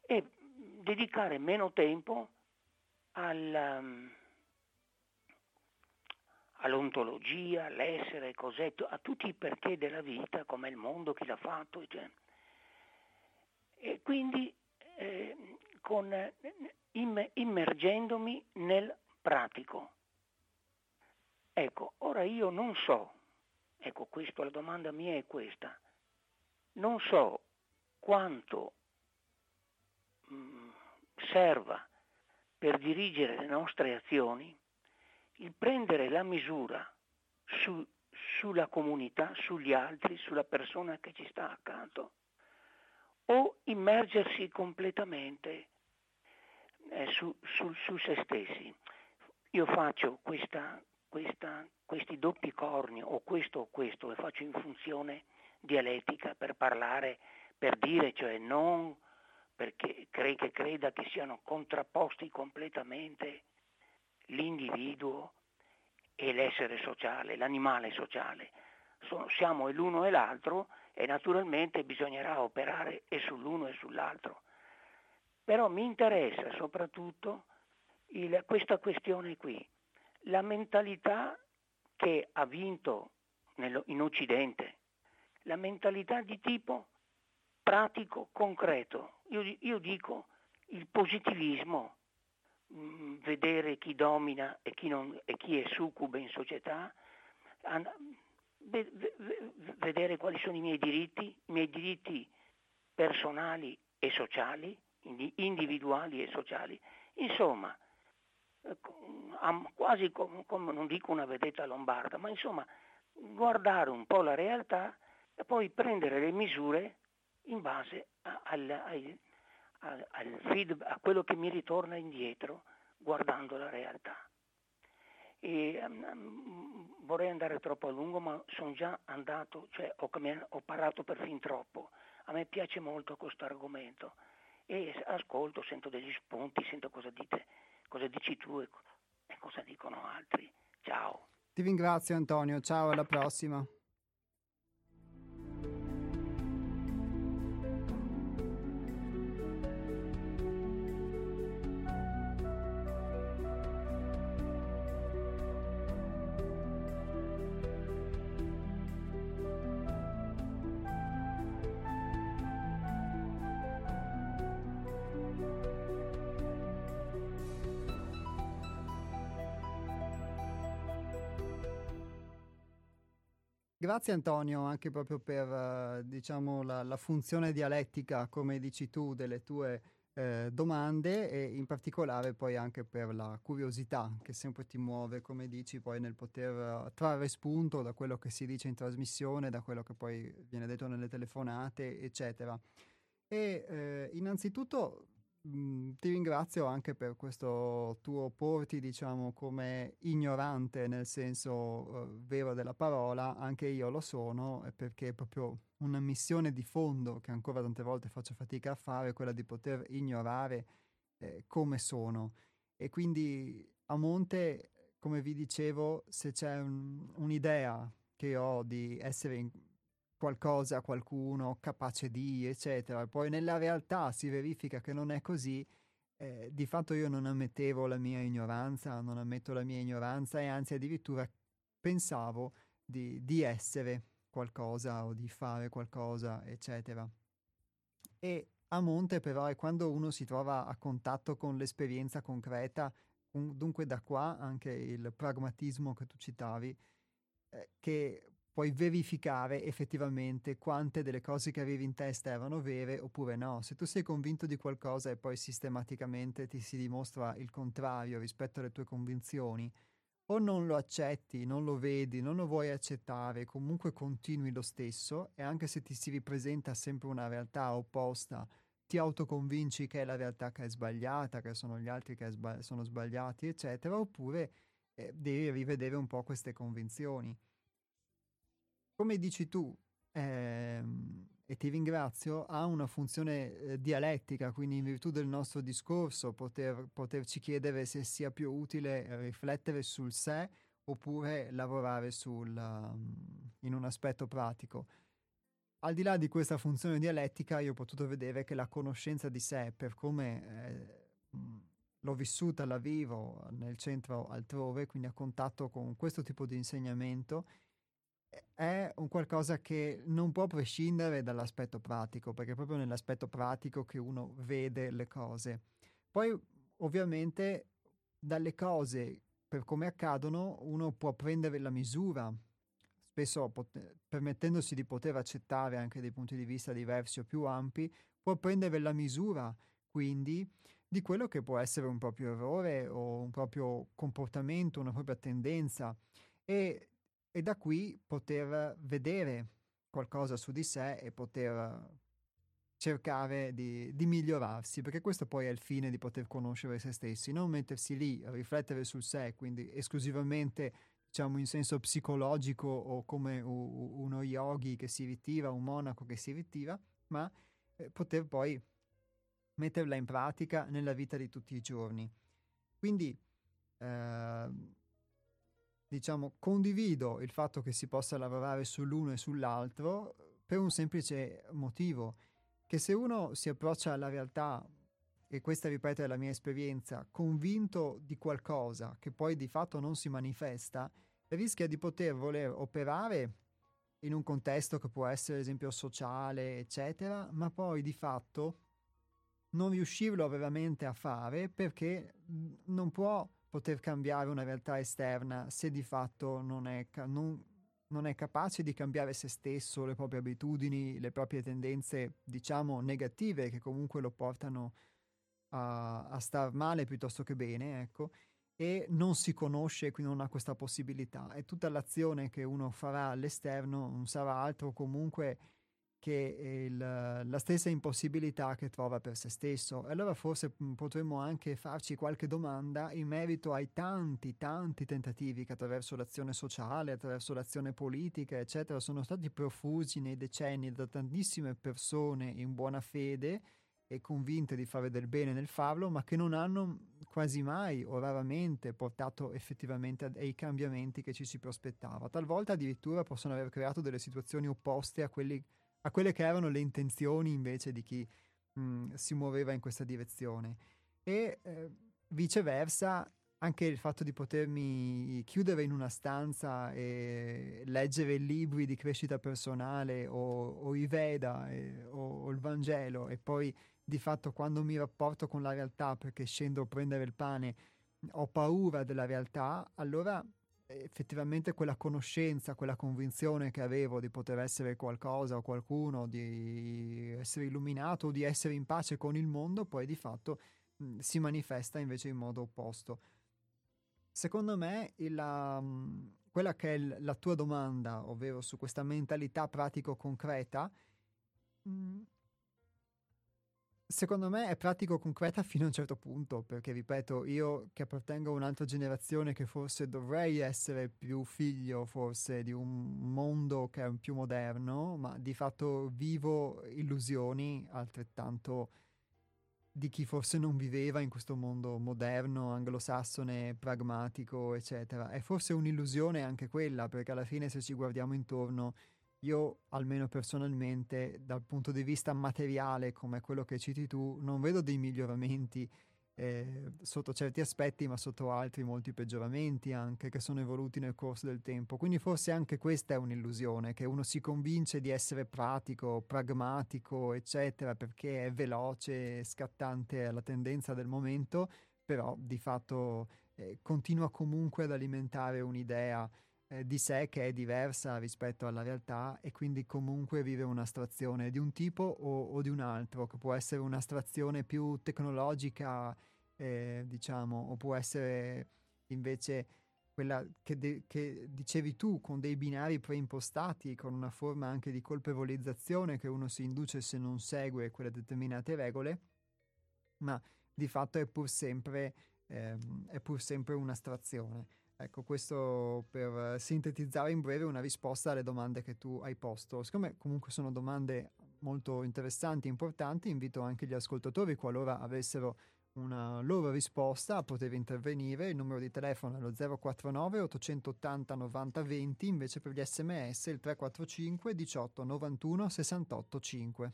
S2: e dedicare meno tempo al, um, all'ontologia, all'essere, cos'è, a tutti i perché della vita, come il mondo, chi l'ha fatto. Cioè. E quindi eh, con, im, immergendomi nel pratico. Ecco, ora io non so, ecco questo, la domanda mia è questa, non so quanto mh, mm, serva per dirigere le nostre azioni il prendere la misura su, sulla comunità, sugli altri, sulla persona che ci sta accanto, o immergersi completamente eh, su, su, su, se stessi. Io faccio questa, questa, questi doppi corni, o questo o questo, le faccio in funzione dialettica per parlare, per dire, cioè non perché crei che creda che siano contrapposti completamente l'individuo e l'essere sociale, l'animale sociale. Sono, siamo l'uno e l'altro e naturalmente bisognerà operare e sull'uno e sull'altro. Però mi interessa soprattutto il, questa questione qui, la mentalità che ha vinto in Occidente, la mentalità di tipo pratico, concreto. Io, io dico il positivismo, mh, mm, vedere chi domina e chi, non, e chi è succube in società, an- ve- ve- vedere quali sono i miei diritti, i miei diritti personali e sociali, individuali e sociali. Insomma, quasi come, come non dico una vedetta lombarda, ma insomma guardare un po' la realtà e poi prendere le misure in base a, al, al, al, al feedback, a quello che mi ritorna indietro guardando la realtà. E, um, vorrei andare troppo a lungo, ma sono già andato, cioè ho, ho parlato per fin troppo. A me piace molto questo argomento e ascolto, sento degli spunti, sento cosa dite, cosa dici tu e, cosa dicono altri. Ciao.
S1: Ti ringrazio Antonio, ciao alla prossima. Grazie Antonio anche proprio per diciamo, la, la, funzione dialettica, come dici tu, delle tue eh, domande e in particolare poi anche per la curiosità che sempre ti muove, come dici, poi nel poter trarre spunto da quello che si dice in trasmissione, da quello che poi viene detto nelle telefonate, eccetera. E eh, innanzitutto mhmm, ti ringrazio anche per questo tuo porti, diciamo, come ignorante nel senso uh, vero della parola, anche io lo sono, perché è proprio una missione di fondo che ancora tante volte faccio fatica a fare, quella di poter ignorare eh, come sono. E quindi a monte, come vi dicevo, se c'è un, un'idea che ho di essere in qualcosa, qualcuno capace di, eccetera, poi nella realtà si verifica che non è così, eh, di fatto io non ammettevo la mia ignoranza, non ammetto la mia ignoranza e anzi addirittura pensavo di, di essere qualcosa o di fare qualcosa, eccetera. E a monte però è quando uno si trova a contatto con l'esperienza concreta, dunque da qua anche il pragmatismo che tu citavi, eh, che puoi verificare effettivamente quante delle cose che avevi in testa erano vere oppure no. Se tu sei convinto di qualcosa e poi sistematicamente ti si dimostra il contrario rispetto alle tue convinzioni, o non lo accetti, non lo vedi, non lo vuoi accettare, comunque continui lo stesso e anche se ti si ripresenta sempre una realtà opposta, ti autoconvinci che è la realtà che è sbagliata, che sono gli altri che sbagli- sono sbagliati, eccetera, oppure eh, devi rivedere un po' queste convinzioni. Come dici tu, ehm, e ti ringrazio, ha una funzione eh, dialettica, quindi in virtù del nostro discorso poter, poterci chiedere se sia più utile riflettere sul sé oppure lavorare sul, um, in un aspetto pratico. Al di là di questa funzione dialettica, io ho potuto vedere che la conoscenza di sé, per come eh, l'ho vissuta, la vivo nel centro altrove, quindi a contatto con questo tipo di insegnamento, è un qualcosa che non può prescindere dall'aspetto pratico, perché è proprio nell'aspetto pratico che uno vede le cose. Poi, ovviamente, dalle cose, per come accadono, uno può prendere la misura, spesso pot- permettendosi di poter accettare anche dei punti di vista diversi o più ampi, può prendere la misura, quindi, di quello che può essere un proprio errore o un proprio comportamento, una propria tendenza. E e da qui poter vedere qualcosa su di sé e poter cercare di, di, migliorarsi, perché questo poi è il fine di poter conoscere se stessi, non mettersi lì a riflettere sul sé, quindi esclusivamente diciamo in senso psicologico o come uno yogi che si ritira, un monaco che si ritira, ma eh, poter poi metterla in pratica nella vita di tutti i giorni. Quindi eh, diciamo, condivido il fatto che si possa lavorare sull'uno e sull'altro per un semplice motivo, che se uno si approccia alla realtà, e questa ripeto è la mia esperienza, convinto di qualcosa che poi di fatto non si manifesta, rischia di poter voler operare in un contesto che può essere ad esempio sociale, eccetera, ma poi di fatto non riuscirlo veramente a fare perché non può poter cambiare una realtà esterna se di fatto non è, non, non è capace di cambiare se stesso, le proprie abitudini, le proprie tendenze, diciamo, negative che comunque lo portano a, a star male piuttosto che bene, ecco, e non si conosce, quindi non ha questa possibilità. E tutta l'azione che uno farà all'esterno non sarà altro comunque che il, la stessa impossibilità che trova per se stesso. Allora forse mm, potremmo anche farci qualche domanda in merito ai tanti, tanti tentativi che attraverso l'azione sociale, attraverso l'azione politica, eccetera, sono stati profusi nei decenni da tantissime persone in buona fede e convinte di fare del bene nel farlo, ma che non hanno quasi mai o raramente portato effettivamente ai cambiamenti che ci si prospettava. Talvolta addirittura possono aver creato delle situazioni opposte a quelli che a quelle che erano le intenzioni invece di chi mh, mm, si muoveva in questa direzione. E eh, viceversa, anche il fatto di potermi chiudere in una stanza e leggere libri di crescita personale o, o i Veda e, o, o il Vangelo e poi di fatto quando mi rapporto con la realtà perché scendo a prendere il pane ho paura della realtà, allora effettivamente quella conoscenza, quella convinzione che avevo di poter essere qualcosa o qualcuno, di essere illuminato o di essere in pace con il mondo, poi di fatto mh, si manifesta invece in modo opposto. Secondo me la, quella che è la tua domanda, ovvero su questa mentalità pratico-concreta, Secondo me è pratico-concreta fino a un certo punto, perché ripeto, io che appartengo a un'altra generazione che forse dovrei essere più figlio forse di un mondo che è più moderno, ma di fatto vivo illusioni altrettanto di chi forse non viveva in questo mondo moderno, anglosassone, pragmatico, eccetera. È forse un'illusione anche quella, perché alla fine se ci guardiamo intorno io, almeno personalmente, dal punto di vista materiale, come quello che citi tu, non vedo dei miglioramenti eh, sotto certi aspetti, ma sotto altri molti peggioramenti anche che sono evoluti nel corso del tempo. Quindi forse anche questa è un'illusione, che uno si convince di essere pratico, pragmatico, eccetera, perché è veloce, scattante alla tendenza del momento, però di fatto eh, continua comunque ad alimentare un'idea eh, di sé che è diversa rispetto alla realtà e quindi comunque vive un'astrazione di un tipo o, o di un altro, che può essere un'astrazione più tecnologica, eh, diciamo, o può essere invece quella che, de- che, dicevi tu, con dei binari preimpostati, con una forma anche di colpevolizzazione che uno si induce se non segue quelle determinate regole, ma di fatto è pur sempre, ehm, è pur sempre un'astrazione. Ecco, questo per sintetizzare in breve una risposta alle domande che tu hai posto. Secondo me comunque sono domande molto interessanti e importanti, invito anche gli ascoltatori, qualora avessero una loro risposta, a poter intervenire. Il numero di telefono è lo 049 880 90 20, invece per gli sms il 345 18 91 68 5.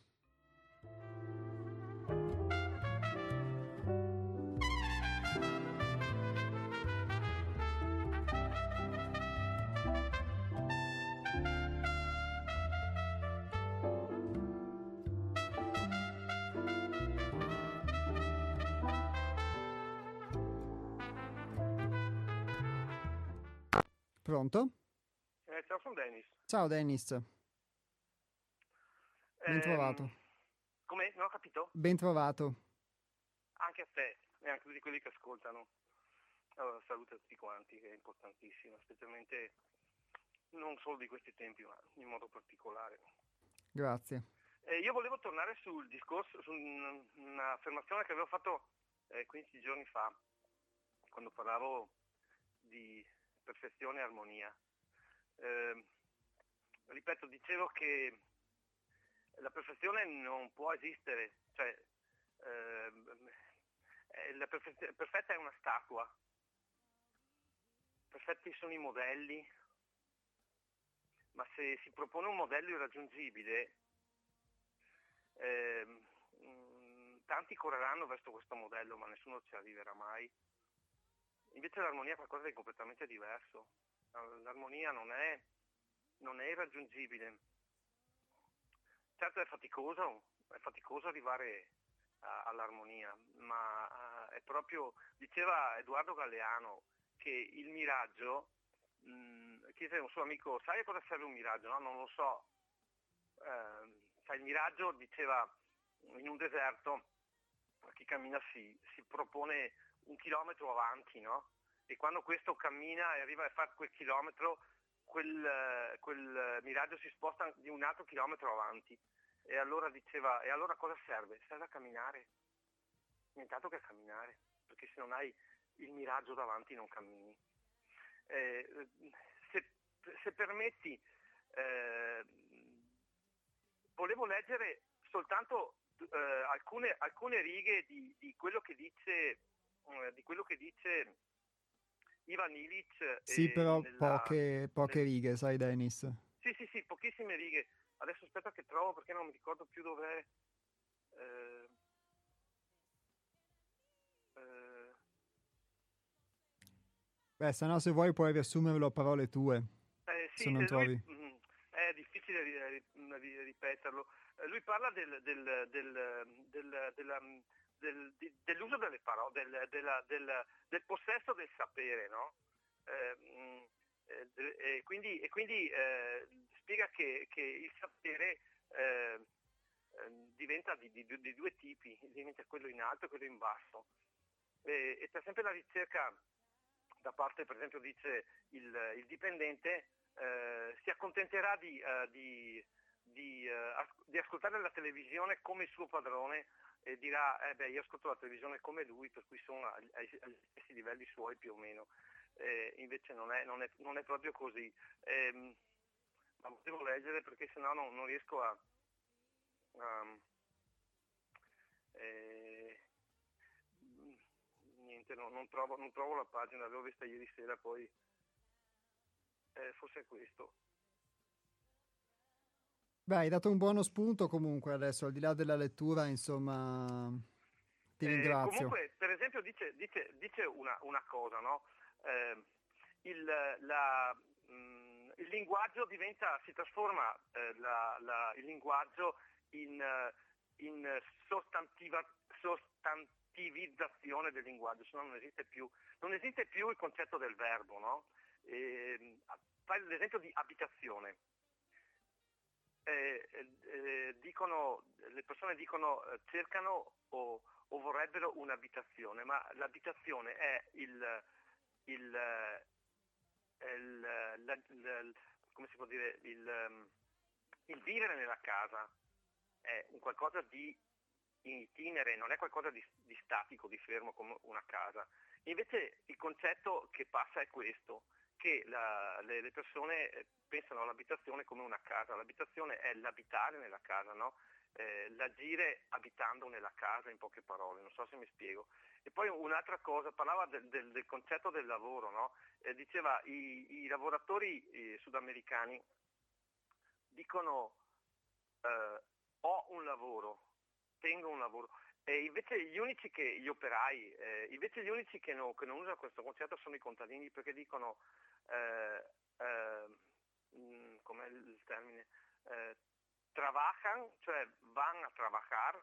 S1: Pronto?
S3: Eh, ciao, sono Dennis.
S1: Ciao Dennis. Ben eh, trovato.
S3: Come? Non ho capito?
S1: Ben trovato.
S3: Anche a te e anche a tutti quelli che ascoltano. Allora, saluto a tutti quanti, che è importantissimo, specialmente non solo di questi tempi, ma in modo particolare.
S1: Grazie.
S3: Eh, io volevo tornare sul discorso, su un'affermazione che avevo fatto eh, 15 giorni fa, quando parlavo di perfezione e armonia. Eh, ripeto, dicevo che la perfezione non può esistere, cioè eh, la perfez- perfetta è una statua, perfetti sono i modelli, ma se si propone un modello irraggiungibile, eh, tanti correranno verso questo modello, ma nessuno ci arriverà mai. Invece l'armonia è qualcosa di completamente diverso. L'armonia non è, non è irraggiungibile. Certo è faticoso, è faticoso arrivare a, all'armonia, ma a, è proprio, diceva Edoardo Galeano, che il miraggio, mh, chiese un suo amico, sai a cosa serve un miraggio? No, non lo so. Eh, sai, il miraggio, diceva, in un deserto, chi cammina si, si propone un chilometro avanti, no? E quando questo cammina e arriva a fare quel chilometro, quel, quel miraggio si sposta di un altro chilometro avanti. E allora diceva, e allora cosa serve? Serve a camminare. Nient'altro che camminare, perché se non hai il miraggio davanti non cammini. Eh, se, se, permetti, eh, volevo leggere soltanto eh, alcune, alcune, righe di, di, quello che dice eh, di quello che dice Ivan Ilic.
S1: Sì, però nella, poche, poche righe, sai Dennis?
S3: Sì, sì, sì, pochissime righe. Adesso aspetta che trovo perché non mi ricordo più dov'è. Eh,
S1: eh... Beh, se no se vuoi puoi riassumerlo a parole tue.
S3: Eh, sì,
S1: se non trovi.
S3: Lui, mm, è difficile ripeterlo. Eh, lui parla del, del, del, della del, di, dell'uso delle parole, del, della, del, del, possesso del sapere, no? Ehm, eh, e quindi, e quindi eh, spiega che, che, il sapere eh, ehm, diventa di, di, di, due tipi, diventa quello in alto e quello in basso. E, e c'è sempre la ricerca da parte, per esempio, dice il, il dipendente eh, si accontenterà di, uh, di, di, uh, di, ascoltare la televisione come il suo padrone e dirà eh beh io ascolto la televisione come lui per cui sono agli, agli stessi livelli suoi più o meno eh, invece non è, non, è, non è, proprio così. Eh, ma devo leggere perché sennò non, non riesco a... a eh, niente, no, non, trovo, non, trovo, la pagina, l'avevo vista ieri sera, poi eh, forse è questo.
S1: Beh, hai dato un buono spunto comunque adesso, al di là della lettura, insomma, ti eh, ringrazio.
S3: comunque, per esempio, dice, dice, dice una, una, cosa, no? eh, il, la, mh, mm, il, linguaggio diventa, si trasforma eh, la, la, il linguaggio in, eh, in sostantiva, sostantivizzazione del linguaggio, se no non esiste più, non esiste più il concetto del verbo. No? Eh, fai l'esempio di abitazione. Eh, eh, dicono, le persone dicono cercano o, o vorrebbero un'abitazione, ma l'abitazione è il, il, eh, il, la, la, può dire, ehm, il vivere nella casa è un qualcosa di in itinere, non è qualcosa di, di, statico, di fermo come una casa. Invece il concetto che passa è questo, che la, le, le, persone eh, pensano all'abitazione come una casa, l'abitazione è l'abitare nella casa, no? eh, l'agire abitando nella casa in poche parole, non so se mi spiego. E poi un'altra cosa, parlava del, del, del concetto del lavoro, no? eh, diceva i, i lavoratori eh, sudamericani dicono eh, ho un lavoro, tengo un lavoro. E invece gli unici che, gli operai, eh, invece gli unici che, no, che, non usano questo concetto sono i contadini perché dicono, eh, eh, mm, com'è il termine, eh, trabajan, cioè vanno a trabajar,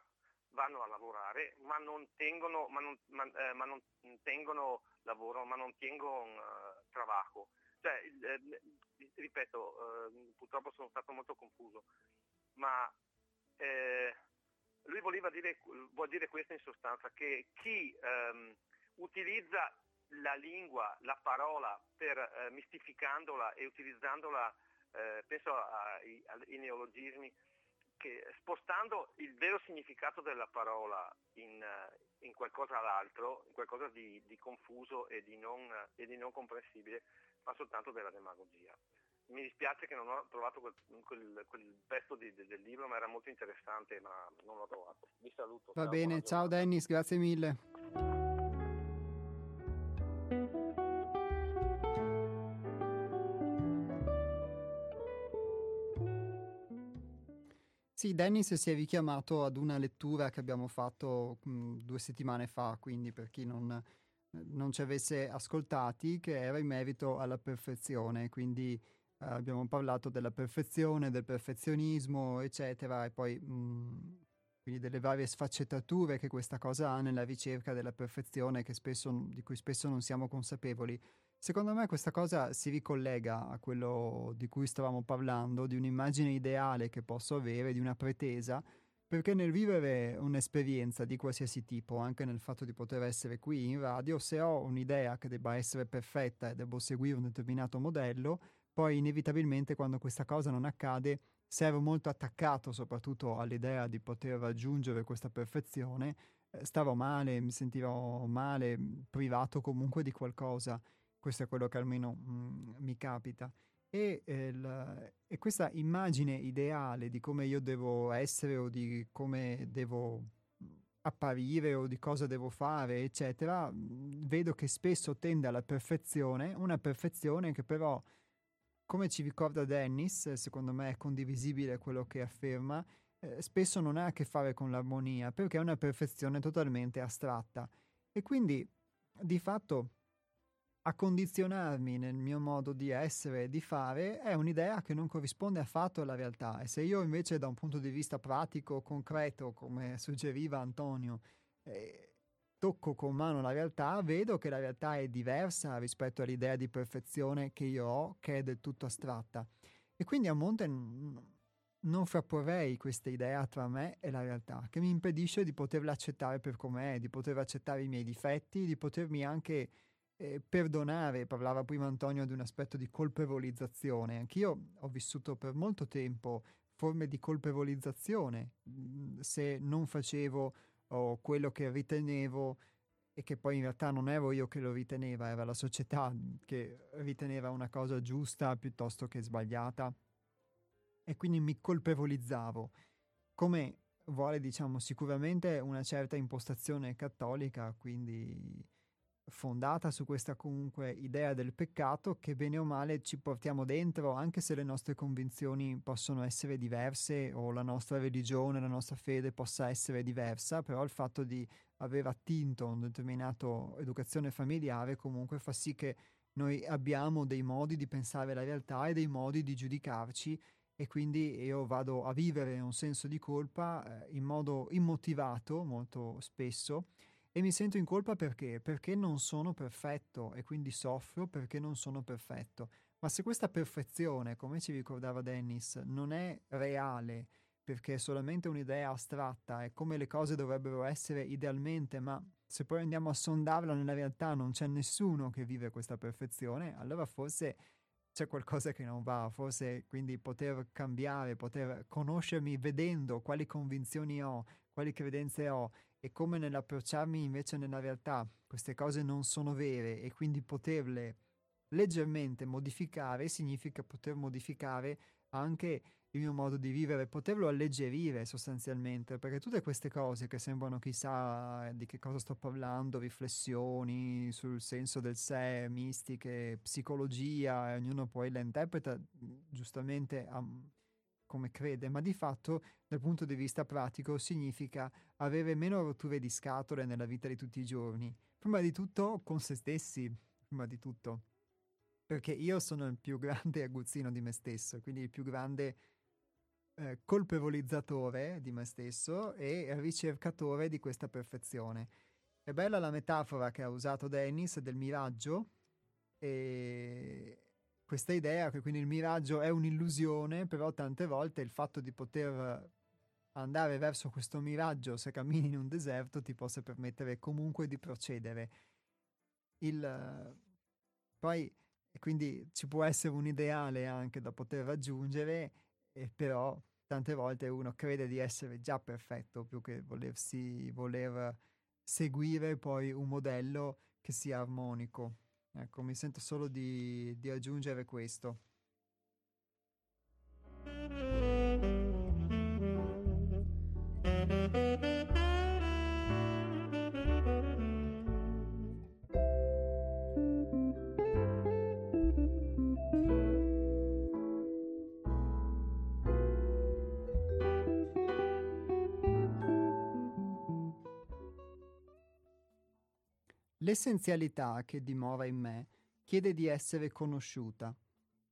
S3: vanno a lavorare, ma non tengono, ma non, ma, eh, ma non tengono lavoro, ma non tengono uh, trabajo. Cioè, eh, ripeto, eh, purtroppo sono stato molto confuso, ma eh, lui voleva dire, vuol dire questo in sostanza, che chi ehm, utilizza la lingua, la parola, per, eh, mistificandola e utilizzandola eh, penso ai, ai, neologismi, che spostando il vero significato della parola in, in qualcosa d'altro, in qualcosa di, di confuso e di, non, e di, non, comprensibile, fa soltanto della demagogia. Mi dispiace che non ho trovato quel, quel, quel pezzo di, del libro, ma era molto interessante, ma non l'ho trovato. Vi saluto.
S1: Va ciao, bene, ciao Dennis, grazie mille. Dennis si è richiamato ad una lettura che abbiamo fatto mh, mm, due settimane fa, quindi per chi non, non, ci avesse ascoltati, che era in merito alla perfezione, quindi eh, abbiamo parlato della perfezione, del perfezionismo, eccetera, e poi mh, mm, delle varie sfaccettature che questa cosa ha nella ricerca della perfezione spesso, di cui spesso non siamo consapevoli. Secondo me questa cosa si ricollega a quello di cui stavamo parlando, di un'immagine ideale che posso avere, di una pretesa, perché nel vivere un'esperienza di qualsiasi tipo, anche nel fatto di poter essere qui in radio, se ho un'idea che debba essere perfetta e devo seguire un determinato modello, poi inevitabilmente quando questa cosa non accade, se ero molto attaccato soprattutto all'idea di poter raggiungere questa perfezione, eh, starò male, mi sentirò male, privato comunque di qualcosa. Questo è quello che almeno mh, mm, mi capita. E, eh, la, e, questa immagine ideale di come io devo essere o di come devo apparire o di cosa devo fare, eccetera, mm, vedo che spesso tende alla perfezione, una perfezione che però, come ci ricorda Dennis, secondo me è condivisibile quello che afferma, eh, spesso non ha a che fare con l'armonia, perché è una perfezione totalmente astratta. E quindi, di fatto, a condizionarmi nel mio modo di essere e di fare è un'idea che non corrisponde affatto alla realtà e se io invece da un punto di vista pratico, concreto, come suggeriva Antonio, eh, tocco con mano la realtà, vedo che la realtà è diversa rispetto all'idea di perfezione che io ho, che è del tutto astratta. E quindi a monte non frapporrei questa idea tra me e la realtà, che mi impedisce di poterla accettare per com'è, di poter accettare i miei difetti, di potermi anche eh, perdonare. Parlava prima Antonio di un aspetto di colpevolizzazione. Anch'io ho vissuto per molto tempo forme di colpevolizzazione mhmm, se non facevo oh, quello che ritenevo e che poi in realtà non ero io che lo riteneva, era la società che riteneva una cosa giusta piuttosto che sbagliata e quindi mi colpevolizzavo, come vuole diciamo sicuramente una certa impostazione cattolica, quindi fondata su questa comunque idea del peccato che bene o male ci portiamo dentro, anche se le nostre convinzioni possono essere diverse o la nostra religione, la nostra fede possa essere diversa, però il fatto di aver attinto un determinato educazione familiare comunque fa sì che noi abbiamo dei modi di pensare la realtà e dei modi di giudicarci e quindi io vado a vivere un senso di colpa eh, in modo immotivato molto spesso e mi sento in colpa perché? Perché non sono perfetto e quindi soffro perché non sono perfetto. Ma se questa perfezione, come ci ricordava Dennis, non è reale, perché è solamente un'idea astratta, è come le cose dovrebbero essere idealmente, ma se poi andiamo a sondarla nella realtà non c'è nessuno che vive questa perfezione, allora forse c'è qualcosa che non va, forse quindi poter cambiare, poter conoscermi vedendo quali convinzioni ho, quali credenze ho e come nell'approcciarmi invece nella realtà queste cose non sono vere e quindi poterle leggermente modificare significa poter modificare anche il mio modo di vivere, poterlo alleggerire sostanzialmente, perché tutte queste cose che sembrano chissà di che cosa sto parlando, riflessioni sul senso del sé, mistiche, psicologia, ognuno poi la interpreta giustamente a, come crede, ma di fatto dal punto di vista pratico significa avere meno rotture di scatole nella vita di tutti i giorni. Prima di tutto con se stessi, prima di tutto. Perché io sono il più grande aguzzino di me stesso, quindi il più grande eh, colpevolizzatore di me stesso e ricercatore di questa perfezione. È bella la metafora che ha usato Dennis del miraggio questa idea che quindi il miraggio è un'illusione, però tante volte il fatto di poter andare verso questo miraggio se cammini in un deserto ti possa permettere comunque di procedere. Il, poi quindi ci può essere un ideale anche da poter raggiungere, però tante volte uno crede di essere già perfetto più che volersi voler seguire poi un modello che sia armonico. Ecco, mi sento solo di, di aggiungere questo. L'essenzialità che dimora in me chiede di essere conosciuta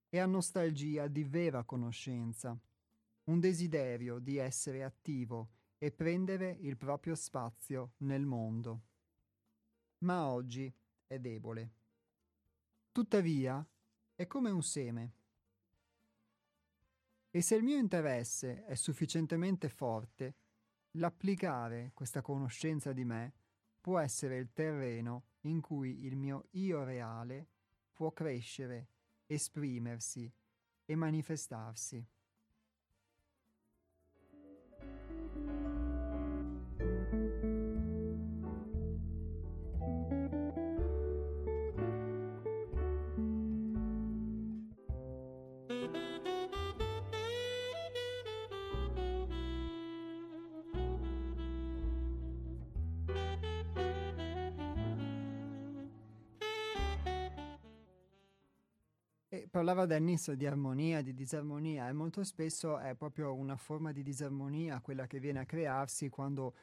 S1: e ha nostalgia di vera conoscenza, un desiderio di essere attivo e prendere il proprio spazio nel mondo. Ma oggi è debole. Tuttavia, è come un seme. E se il mio interesse è sufficientemente forte, l'applicare questa conoscenza di me può essere il terreno in cui il mio io reale può crescere, esprimersi e manifestarsi. Parlava Dennis di armonia, di disarmonia e molto spesso è proprio una forma di disarmonia quella che viene a crearsi quando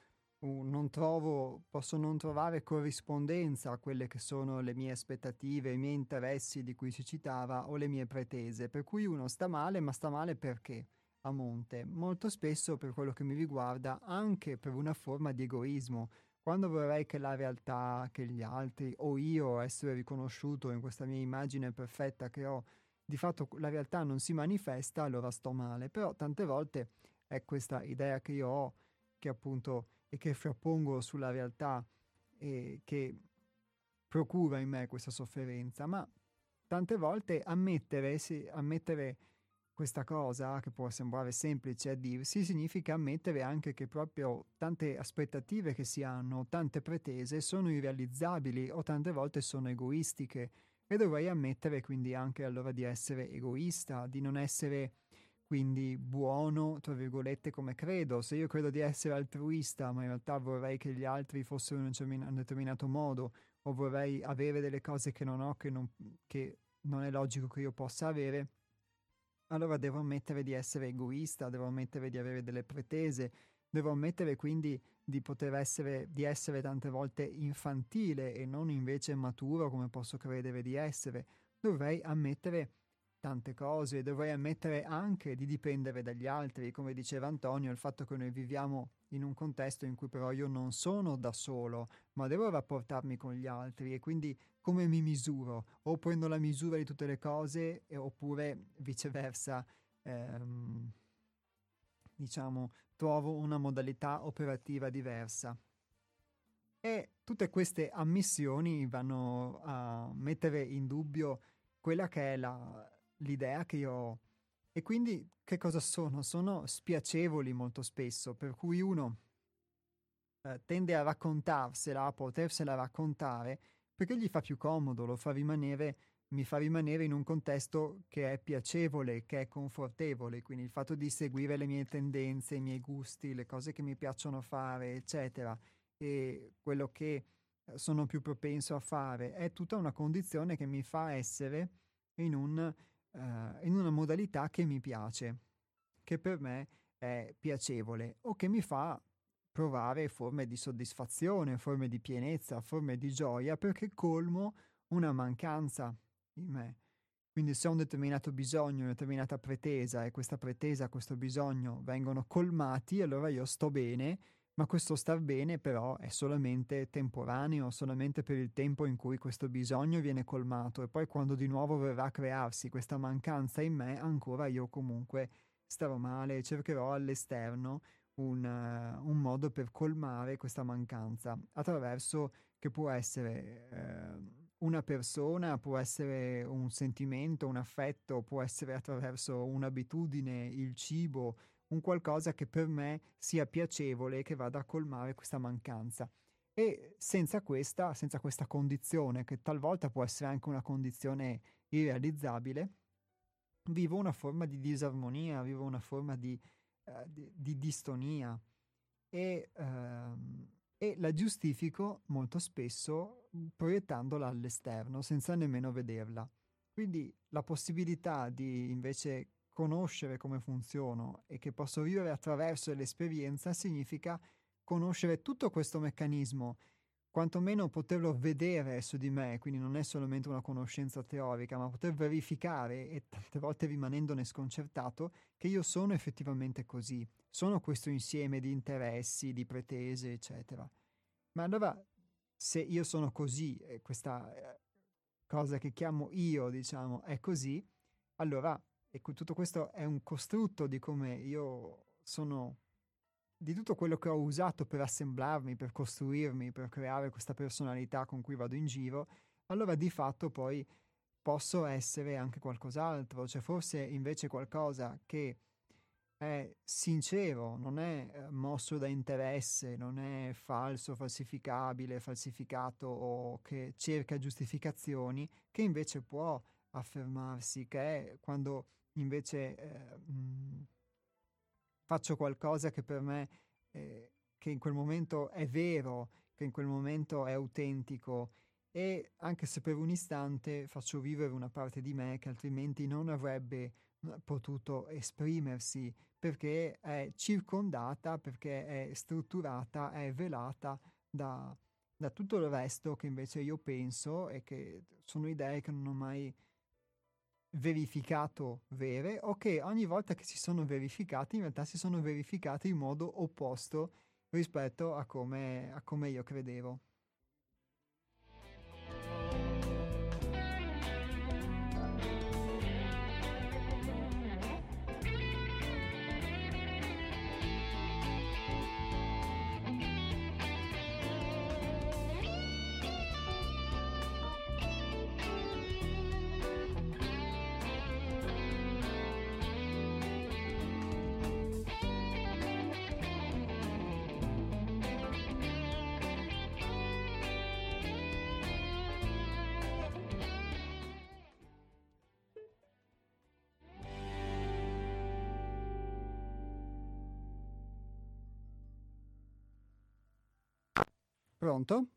S1: uh, non trovo, posso non trovare corrispondenza a quelle che sono le mie aspettative, i miei interessi di cui si citava o le mie pretese, per cui uno sta male, ma sta male perché? A monte, molto spesso per quello che mi riguarda anche per una forma di egoismo, quando vorrei che la realtà, che gli altri o io essere riconosciuto in questa mia immagine perfetta che ho, di fatto la realtà non si manifesta, allora sto male. Però tante volte è questa idea che io ho, che appunto e che frappongo sulla realtà e che procura in me questa sofferenza, ma tante volte ammettere, sì, ammettere questa cosa, che può sembrare semplice a dirsi, significa ammettere anche che proprio tante aspettative che si hanno, tante pretese sono irrealizzabili o tante volte sono egoistiche e dovrei ammettere quindi anche allora di essere egoista, di non essere quindi buono, tra virgolette, come credo. Se io credo di essere altruista, ma in realtà vorrei che gli altri fossero in un determinato modo, o vorrei avere delle cose che non ho, che non, che non è logico che io possa avere, allora devo ammettere di essere egoista, devo ammettere di avere delle pretese, devo ammettere quindi di poter essere, di essere tante volte infantile e non invece maturo come posso credere di essere. Dovrei ammettere tante cose, dovrei ammettere anche di dipendere dagli altri, come diceva Antonio, il fatto che noi viviamo in un contesto in cui però io non sono da solo, ma devo rapportarmi con gli altri e quindi come mi misuro? O prendo la misura di tutte le cose e, oppure viceversa, ehm, diciamo, trovo una modalità operativa diversa. E tutte queste ammissioni vanno a mettere in dubbio quella che è la, l'idea che io ho. E quindi che cosa sono? Sono spiacevoli molto spesso, per cui uno eh, tende a raccontarsela, a potersela raccontare, perché gli fa più comodo, lo fa rimanere, mi fa rimanere in un contesto che è piacevole, che è confortevole, quindi il fatto di seguire le mie tendenze, i miei gusti, le cose che mi piacciono fare, eccetera, e quello che eh, sono più propenso a fare, è tutta una condizione che mi fa essere in, un, uh, in una modalità che mi piace, che per me è piacevole o che mi fa provare forme di soddisfazione, forme di pienezza, forme di gioia, perché colmo una mancanza in me. Quindi se ho un determinato bisogno, una determinata pretesa e questa pretesa, questo bisogno vengono colmati, allora io sto bene, ma questo star bene però è solamente temporaneo, solamente per il tempo in cui questo bisogno viene colmato e poi quando di nuovo verrà a crearsi questa mancanza in me, ancora io comunque starò male, cercherò all'esterno un, uh, un, modo per colmare questa mancanza attraverso che può essere uh, una persona, può essere un sentimento, un affetto, può essere attraverso un'abitudine, il cibo, un qualcosa che per me sia piacevole e che vada a colmare questa mancanza. E senza questa, senza questa condizione, che talvolta può essere anche una condizione irrealizzabile, vivo una forma di disarmonia, vivo una forma di eh, di, di, distonia e, uh, e, la giustifico molto spesso proiettandola all'esterno senza nemmeno vederla. Quindi la possibilità di invece conoscere come funziono e che posso vivere attraverso l'esperienza significa conoscere tutto questo meccanismo quantomeno poterlo vedere su di me, quindi non è solamente una conoscenza teorica, ma poter verificare e tante volte rimanendone sconcertato che io sono effettivamente così, sono questo insieme di interessi, di pretese, eccetera. Ma allora se io sono così questa eh, cosa che chiamo io, diciamo, è così, allora ecco, tutto questo è un costrutto di come io sono di tutto quello che ho usato per assemblarmi, per costruirmi, per creare questa personalità con cui vado in giro, allora di fatto poi posso essere anche qualcos'altro, cioè forse invece qualcosa che è sincero, non è eh, mosso da interesse, non è falso, falsificabile, falsificato o che cerca giustificazioni, che invece può affermarsi, che è quando invece eh, mh, faccio qualcosa che per me, eh, che in quel momento è vero, che in quel momento è autentico e anche se per un istante faccio vivere una parte di me che altrimenti non avrebbe potuto esprimersi perché è circondata, perché è strutturata, è velata da, da tutto il resto che invece io penso e che sono idee che non ho mai verificato vere o che ogni volta che si sono verificati in realtà si sono verificati in modo opposto rispetto a come, a come io credevo. Pronto?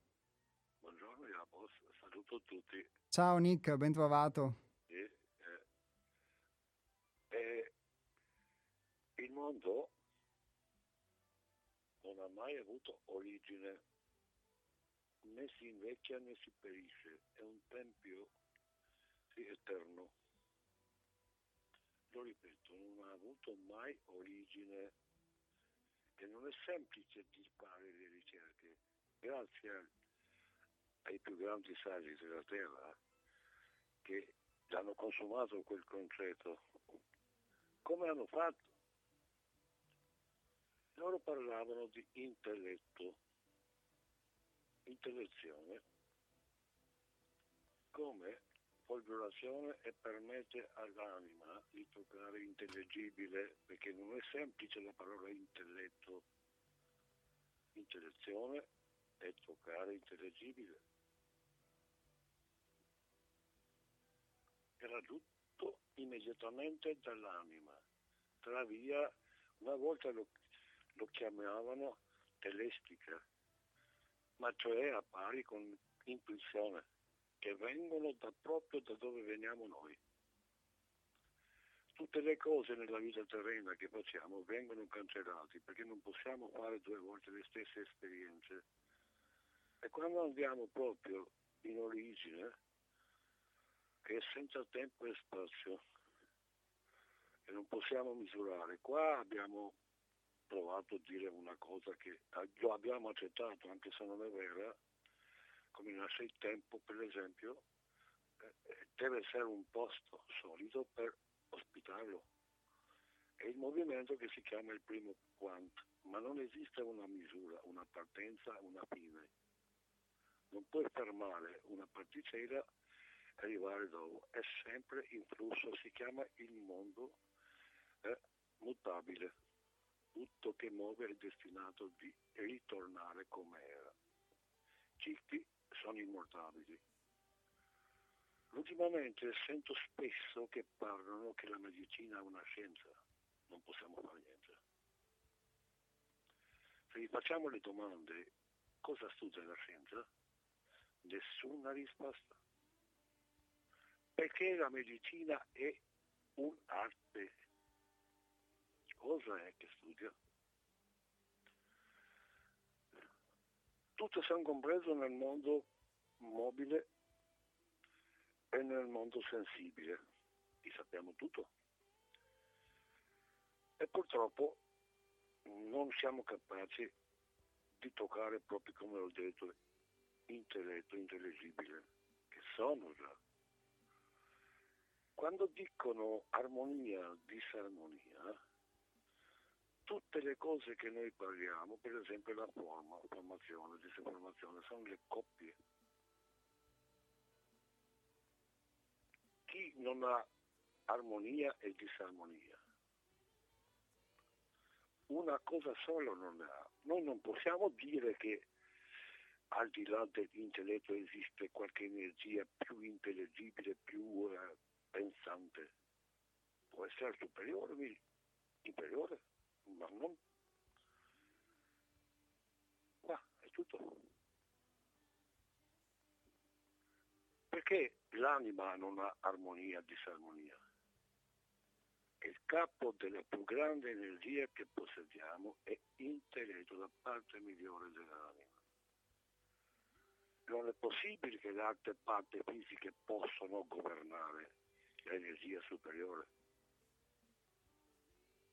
S4: Buongiorno Iapos, saluto tutti.
S1: Ciao Nick, ben trovato.
S4: Sì, eh, eh, il mondo non ha mai avuto origine, né si invecchia né si perisce, è un tempio sì, eterno. Lo ripeto, non ha avuto mai origine e non è semplice di fare le ricerche grazie ai più grandi saggi della terra che hanno consumato quel concetto. Come hanno fatto? Loro parlavano di intelletto, intellezione, come folgorazione e permette all'anima di toccare intellegibile, perché non è semplice la parola intelletto, intellezione è toccare intellegibile. Era tutto immediatamente dall'anima. Tra via, una volta lo, lo chiamavano telestica, ma cioè a pari con intuizione, che vengono da proprio da dove veniamo noi. Tutte le cose nella vita terrena che facciamo vengono cancellate perché non possiamo fare due volte le stesse esperienze e quando andiamo proprio in origine, che è senza tempo e spazio, e non possiamo misurare, qua abbiamo provato a dire una cosa che lo abbiamo accettato, anche se non è vera, come nasce il tempo, per esempio, eh, eh, deve essere un posto solido per ospitarlo. È il movimento che si chiama il primo quant, ma non esiste una misura, una partenza, una fine non puoi fermare una particella e arrivare dopo, è sempre in flusso, si chiama il mondo eh, mutabile, tutto che muove è destinato di ritornare come era. Cicli sono immortabili. Ultimamente sento spesso che parlano che la medicina è una scienza, non possiamo fare niente. Se gli facciamo le domande, cosa studia la scienza? Nessuna risposta. Perché la medicina è un'arte. Cosa è che studia? Tutto sono compreso nel mondo mobile e nel mondo sensibile. Li sappiamo tutto. E purtroppo non siamo capaci di toccare proprio come ho detto intelletto intelligibile, che sono già. Quando dicono armonia, disarmonia, tutte le cose che noi parliamo, per esempio la forma, formazione, disinformazione, sono le coppie. Chi non ha armonia e disarmonia? Una cosa sola non ha. Noi non possiamo dire che al di là dell'intelletto esiste qualche energia più intelligibile, più eh, pensante. Può essere superiore, inferiore, ma non. Qua è tutto. Perché l'anima non ha armonia, disarmonia? Il capo della più grande energia che possediamo è intelletto, la parte migliore dell'anima non è possibile che le altre parti fisiche possano governare l'energia superiore.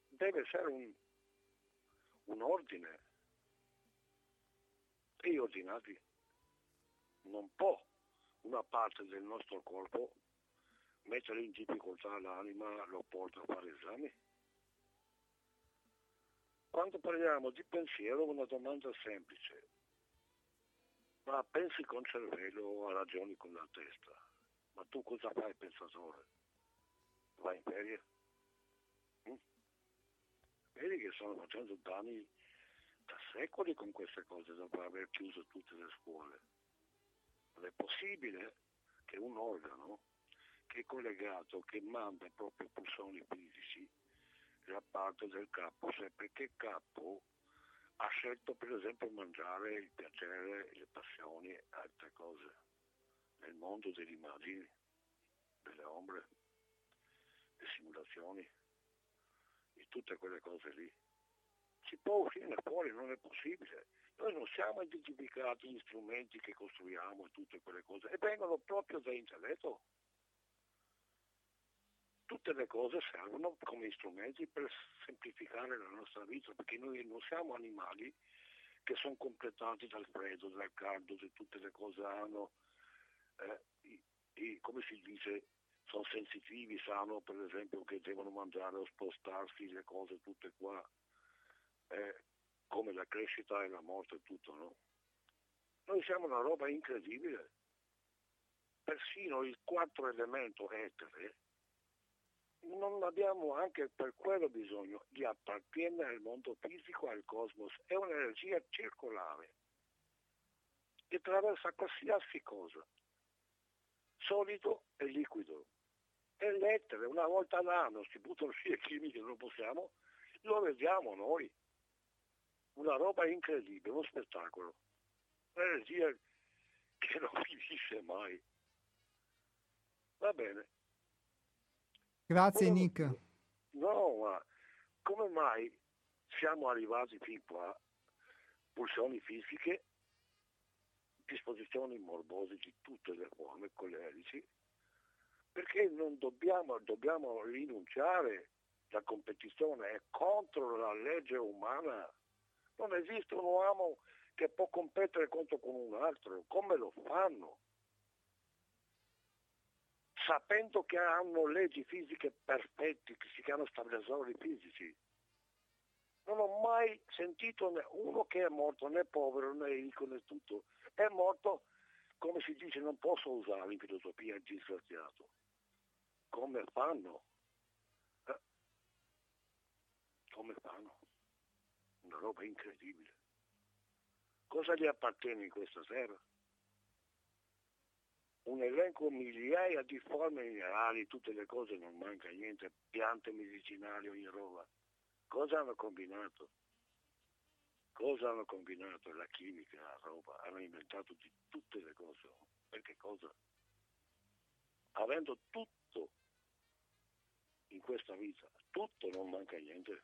S4: Deve essere un, un ordine, e ordinati. Non può una parte del nostro corpo mettere in difficoltà l'anima, lo porta a fare esami. Quando parliamo di pensiero, una domanda semplice. Ma pensi con cervello o ragioni con la testa? Ma tu cosa fai, pensatore? Vai in ferie? Hm? Vedi che stanno facendo danni da secoli con queste cose dopo aver chiuso tutte le scuole. Non è possibile che un organo che è collegato, che manda proprio pulsoni fisici da parte del capo, cioè perché il capo ha scelto per esempio mangiare il piacere, le passioni e altre cose nel mondo delle immagini, delle ombre, delle simulazioni, di tutte quelle cose lì. Si può uscire fuori, non è possibile. Noi non siamo identificati gli strumenti che costruiamo e tutte quelle cose, e vengono proprio da intelletto tutte le cose servono come strumenti per semplificare la nostra vita, perché noi non siamo animali che sono completati dal freddo, dal caldo, di tutte le cose hanno, eh, i, i, come si dice, sono sensitivi, sanno per esempio che devono mangiare o spostarsi le cose tutte qua, eh, come la crescita e la morte e tutto, no? Noi siamo una roba incredibile. Persino il quarto elemento etere non abbiamo anche per quello bisogno di appartenere al mondo fisico, al cosmos. È un'energia circolare che attraversa qualsiasi cosa, solido e liquido. E l'etere, una volta all'anno si buttano via chimiche, non possiamo, lo vediamo noi. Una roba incredibile, uno spettacolo. Un'energia che non finisce mai. Va bene.
S1: Grazie come, Nick.
S4: No, ma come mai siamo arrivati fin qua? Pulsioni fisiche, disposizioni morbose di tutte le forme, colerici, perché non dobbiamo, dobbiamo rinunciare la competizione è contro la legge umana. Non esiste un uomo che può competere contro con un altro. Come lo fanno? Sapendo che hanno leggi fisiche perfette che si chiamano stabilizzatori fisici. Non ho mai sentito uno che è morto né povero né ricco né tutto. È morto, come si dice, non posso usare in filosofia disgraziato. Come fanno? Eh? Come fanno? Una roba incredibile. Cosa gli appartiene in questa sera? Un elenco migliaia di forme minerali, tutte le cose, non manca niente, piante medicinali, ogni roba. Cosa hanno combinato? Cosa hanno combinato? La chimica, la roba, hanno inventato di tutte le cose. Perché cosa? Avendo tutto in questa vita, tutto non manca niente,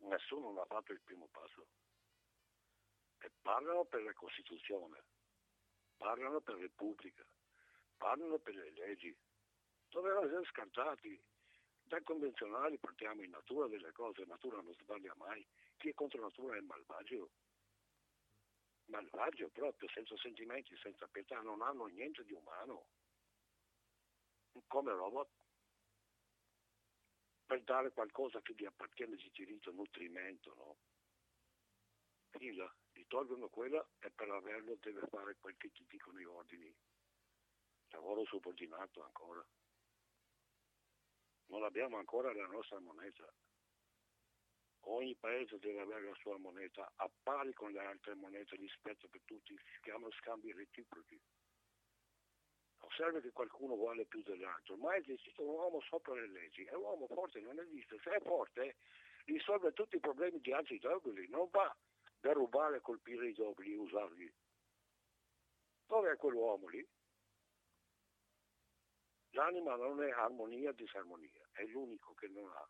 S4: nessuno non ha fatto il primo passo. E parlano per la Costituzione, parlano per Repubblica, parlano per le leggi. Dovevano essere scartati. Dai convenzionali partiamo in natura delle cose, natura non sbaglia mai. Chi è contro natura è malvagio. Malvagio proprio, senza sentimenti, senza pietà, non hanno niente di umano. Come robot. Per dare qualcosa che gli appartiene di diritto, nutrimento, no? Fila, gli tolgono quella e per averlo deve fare quel che ti dicono i ordini lavoro subordinato ancora. Non abbiamo ancora la nostra moneta. Ogni paese deve avere la sua moneta a pari con le altre monete rispetto per tutti, si chiamano scambi reciproci. Non serve che qualcuno vale più dell'altro, ma esiste un uomo sopra le leggi, è un uomo forte, non esiste. Se è forte risolve tutti i problemi di altri deboli, non va da rubare e colpire i deboli e usarli. Dove è quell'uomo lì? L'anima non è armonia, disarmonia, è l'unico che non ha.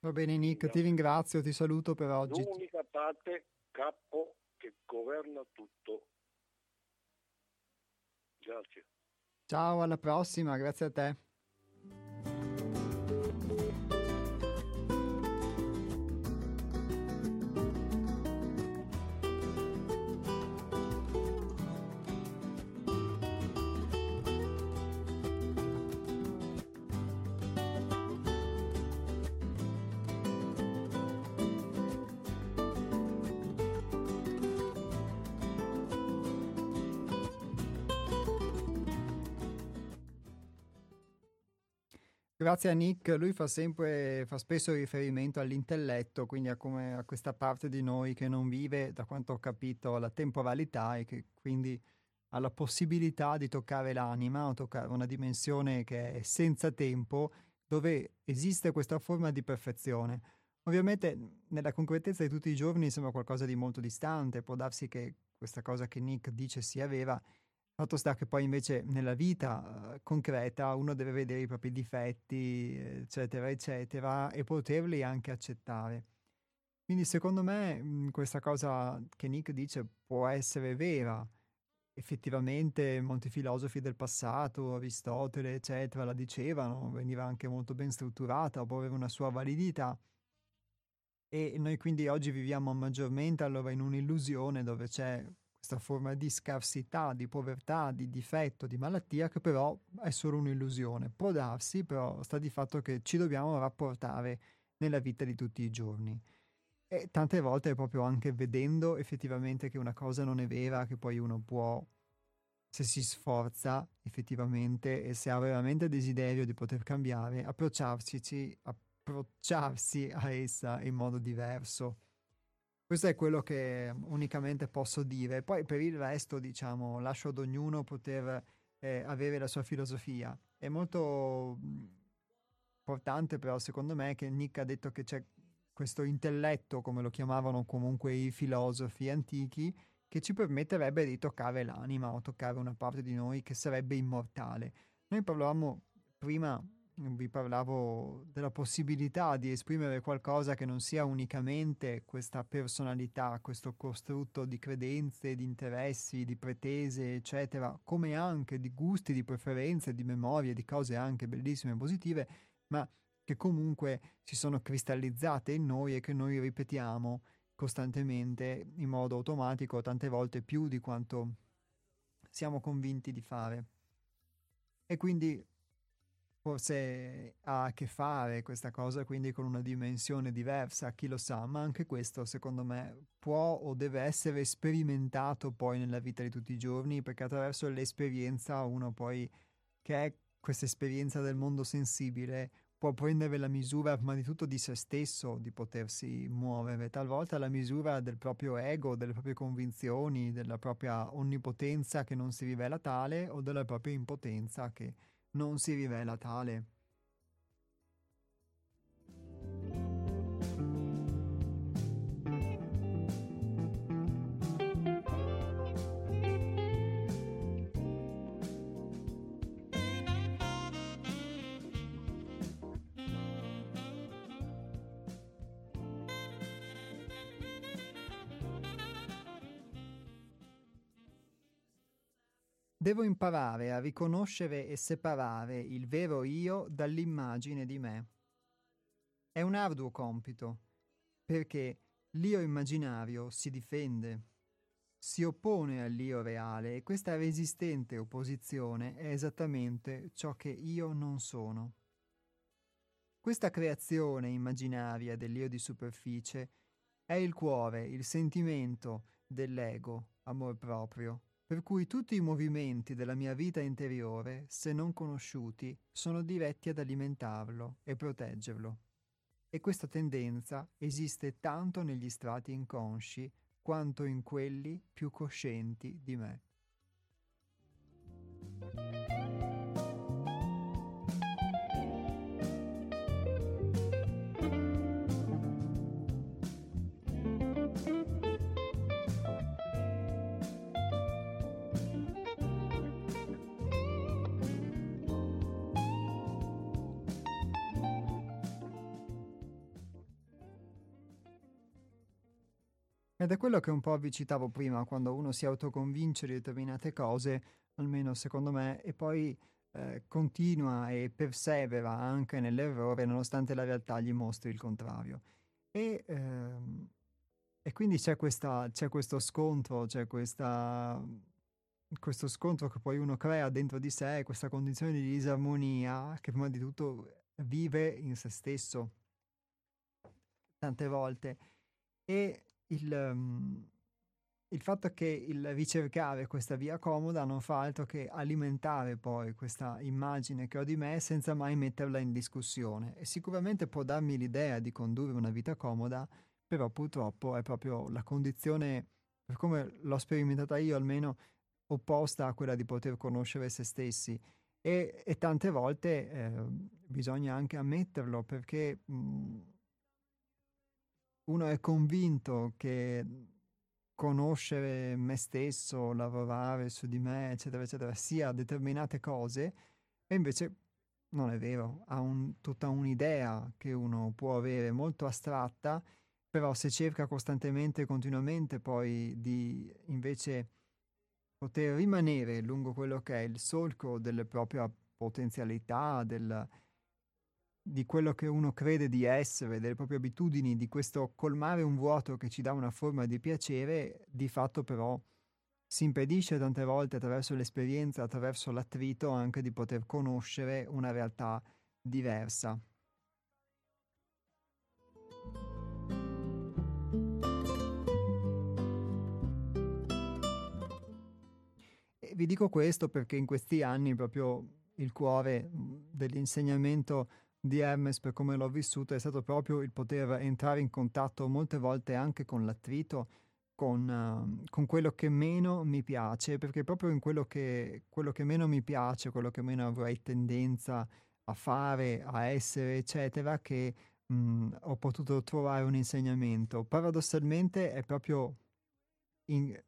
S1: Va bene Nick, ti ringrazio, ti saluto per oggi.
S4: L'unica parte capo che governa tutto. Grazie.
S1: Ciao, alla prossima, grazie a te. Grazie a Nick, lui fa sempre, fa spesso riferimento all'intelletto, quindi a, come, a questa parte di noi che non vive, da quanto ho capito, la temporalità e che quindi ha la possibilità di toccare l'anima o toccare una dimensione che è senza tempo, dove esiste questa forma di perfezione. Ovviamente nella concretezza di tutti i giorni sembra qualcosa di molto distante, può darsi che questa cosa che Nick dice sia vera, Fatto sta che poi invece nella vita uh, concreta uno deve vedere i propri difetti, eccetera, eccetera, e poterli anche accettare. Quindi secondo me mh, questa cosa che Nick dice può essere vera. Effettivamente molti filosofi del passato, Aristotele, eccetera, la dicevano, veniva anche molto ben strutturata, può avere una sua validità. E noi quindi oggi viviamo maggiormente allora in un'illusione dove c'è questa forma di scarsità, di povertà, di difetto, di malattia, che però è solo un'illusione. Può darsi, però sta di fatto che ci dobbiamo rapportare nella vita di tutti i giorni. E tante volte è proprio anche vedendo effettivamente che una cosa non è vera, che poi uno può, se si sforza effettivamente e se ha veramente desiderio di poter cambiare, approcciarsi, a essa in modo diverso questo è quello che unicamente posso dire. Poi per il resto, diciamo, lascio ad ognuno poter eh, avere la sua filosofia. È molto importante però secondo me che Nick ha detto che c'è questo intelletto, come lo chiamavano comunque i filosofi antichi, che ci permetterebbe di toccare l'anima o toccare una parte di noi che sarebbe immortale. Noi parlavamo prima vi parlavo della possibilità di esprimere qualcosa che non sia unicamente questa personalità, questo costrutto di credenze, di interessi, di pretese, eccetera, come anche di gusti, di preferenze, di memorie, di cose anche bellissime e positive, ma che comunque si sono cristallizzate in noi e che noi ripetiamo costantemente in modo automatico, tante volte più di quanto siamo convinti di fare. E quindi forse ha a che fare questa cosa quindi con una dimensione diversa, chi lo sa, ma anche questo secondo me può o deve essere sperimentato poi nella vita di tutti i giorni perché attraverso l'esperienza uno poi che è questa esperienza del mondo sensibile può prendere la misura prima di tutto di se stesso, di potersi muovere, talvolta la misura del proprio ego, delle proprie convinzioni, della propria onnipotenza che non si rivela tale o della propria impotenza che non si rivela tale. Devo imparare a riconoscere e separare il vero io dall'immagine di me. È un arduo compito, perché l'io immaginario si difende, si oppone all'io reale e questa resistente opposizione è esattamente ciò che io non sono. Questa creazione immaginaria dell'io di superficie è il cuore, il sentimento dell'ego, amor proprio, per cui tutti i movimenti della mia vita interiore, se non conosciuti, sono diretti ad alimentarlo e proteggerlo. E questa tendenza esiste tanto negli strati inconsci quanto in quelli più coscienti di me. Ed è quello che un po' vi citavo prima, quando uno si autoconvince di determinate cose, almeno secondo me, e poi eh, continua e persevera anche nell'errore nonostante la realtà gli mostri il contrario. E, ehm, e quindi c'è, questa, c'è, questo scontro, c'è questa, questo scontro che poi uno crea dentro di sé, questa condizione di disarmonia che prima di tutto vive in se stesso tante volte. E il, um, il fatto che il ricercare questa via comoda non fa altro che alimentare poi questa immagine che ho di me senza mai metterla in discussione. E sicuramente può darmi l'idea di condurre una vita comoda, però purtroppo è proprio la condizione, per come l'ho sperimentata io almeno, opposta a quella di poter conoscere se stessi. E, e tante volte eh, bisogna anche ammetterlo perché mh, mhmm, uno è convinto che conoscere me stesso, lavorare su di me, eccetera, eccetera, sia determinate cose, e invece non è vero, ha un, tutta un'idea che uno può avere molto astratta, però se cerca costantemente e continuamente poi di invece poter rimanere lungo quello che è il solco delle proprie potenzialità, del, di quello che uno crede di essere, delle proprie abitudini, di questo colmare un vuoto che ci dà una forma di piacere, di fatto però si impedisce tante volte attraverso l'esperienza, attraverso l'attrito, anche di poter conoscere una realtà diversa. E vi dico questo perché in questi anni proprio il cuore dell'insegnamento di Hermes, per come l'ho vissuto, è stato proprio il poter entrare in contatto molte volte anche con l'attrito, con, uh, con quello che meno mi piace, perché proprio in quello che, quello che meno mi piace, quello che meno avrei tendenza a fare, a essere, eccetera, che mh, ho potuto trovare un insegnamento. Paradossalmente è proprio, in,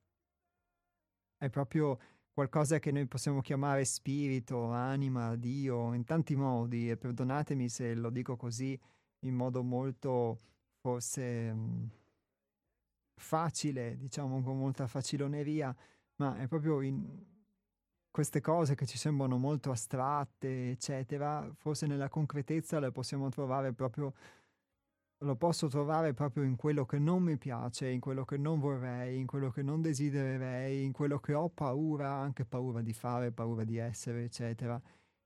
S1: è proprio qualcosa che noi possiamo chiamare spirito, anima, Dio, in tanti modi, e perdonatemi se lo dico così in modo molto forse mh, facile, diciamo con molta faciloneria, ma è proprio in queste cose che ci sembrano molto astratte, eccetera, forse nella concretezza le possiamo trovare proprio lo posso trovare proprio in quello che non mi piace, in quello che non vorrei, in quello che non desidererei, in quello che ho paura, anche paura di fare, paura di essere, eccetera,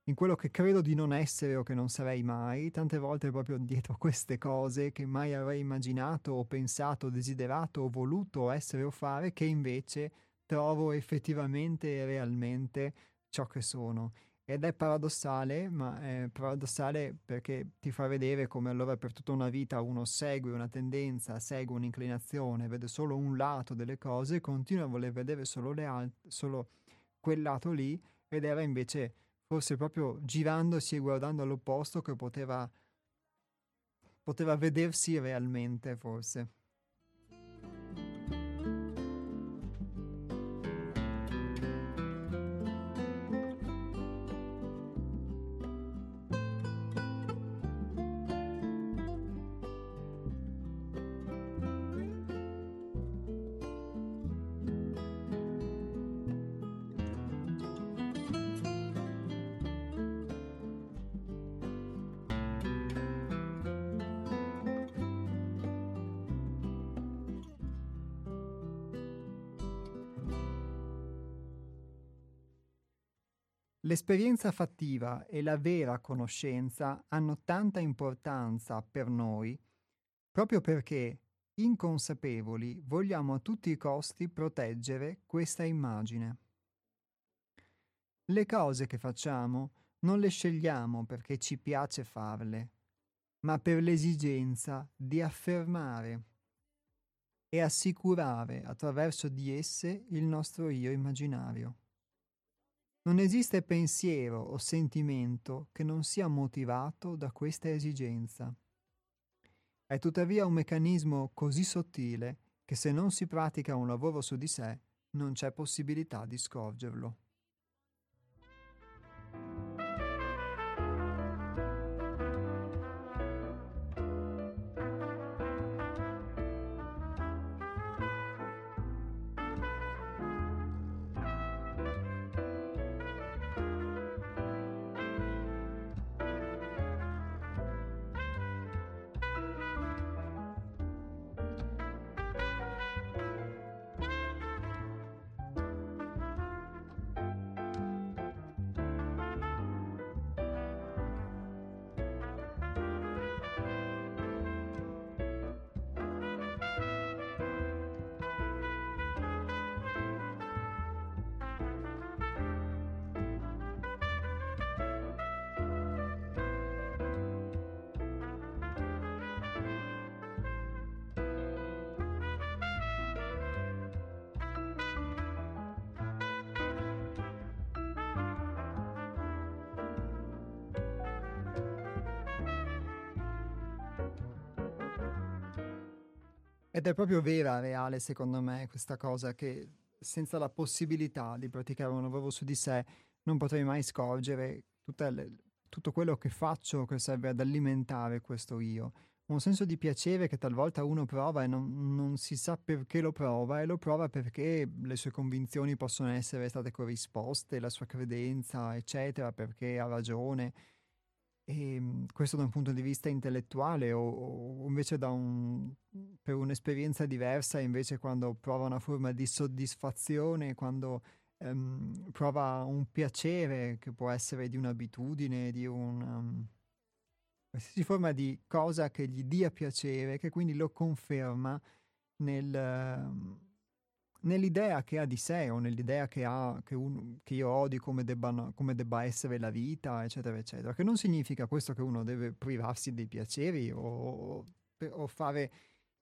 S1: in quello che credo di non essere o che non sarei mai, tante volte proprio dietro queste cose che mai avrei immaginato o pensato, desiderato o voluto essere o fare, che invece trovo effettivamente e realmente ciò che sono. Ed è paradossale, ma è paradossale perché ti fa vedere come allora per tutta una vita uno segue una tendenza, segue un'inclinazione, vede solo un lato delle cose, continua a voler vedere solo, al- solo quel lato lì, ed era invece forse proprio girandosi e guardando all'opposto che poteva, poteva vedersi realmente, forse. L'esperienza fattiva e la vera conoscenza hanno tanta importanza per noi proprio perché, inconsapevoli, vogliamo a tutti i costi proteggere questa immagine. Le cose che facciamo non le scegliamo perché ci piace farle, ma per l'esigenza di affermare e assicurare attraverso di esse il nostro io immaginario. Non esiste pensiero o sentimento che non sia motivato da questa esigenza. È tuttavia un meccanismo così sottile che se non si pratica un lavoro su di sé non c'è possibilità di scorgerlo. Ed è proprio vera, reale, secondo me, questa cosa che senza la possibilità di praticare un lavoro su di sé non potrei mai scorgere le, tutto quello che faccio che serve ad alimentare questo io. Un senso di piacere che talvolta uno prova e non, non, si sa perché lo prova e lo prova perché le sue convinzioni possono essere state corrisposte, la sua credenza, eccetera, perché ha ragione. E ehm, questo da un punto di vista intellettuale o, o invece un, per un'esperienza diversa, invece quando prova una forma di soddisfazione, quando um, prova un piacere che può essere di un'abitudine, di un... Um, qualsiasi forma di cosa che gli dia piacere, che quindi lo conferma nel, uh, nell'idea che ha di sé o nell'idea che, ha, che, un, che io ho di come debba, come debba, essere la vita, eccetera, eccetera. Che non significa questo che uno deve privarsi dei piaceri o, o fare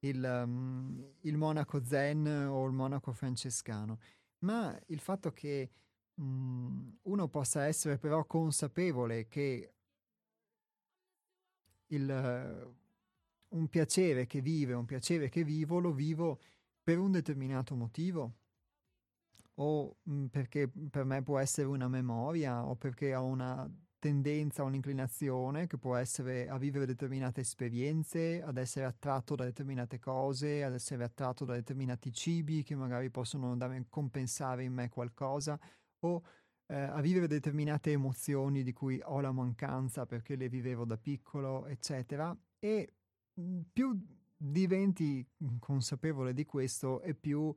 S1: il, um, il monaco zen o il monaco francescano ma il fatto che mhmm, uno possa essere però consapevole che il, un piacere che vive, un piacere che vivo, lo vivo per un determinato motivo o mhmm, perché per me può essere una memoria o perché ho una tendenza, un'inclinazione che può essere a vivere determinate esperienze, ad essere attratto da determinate cose, ad essere attratto da determinati cibi che magari possono dare, compensare in me qualcosa, o eh, a vivere determinate emozioni di cui ho la mancanza perché le vivevo da piccolo, eccetera. E mhmm, più diventi consapevole di questo e più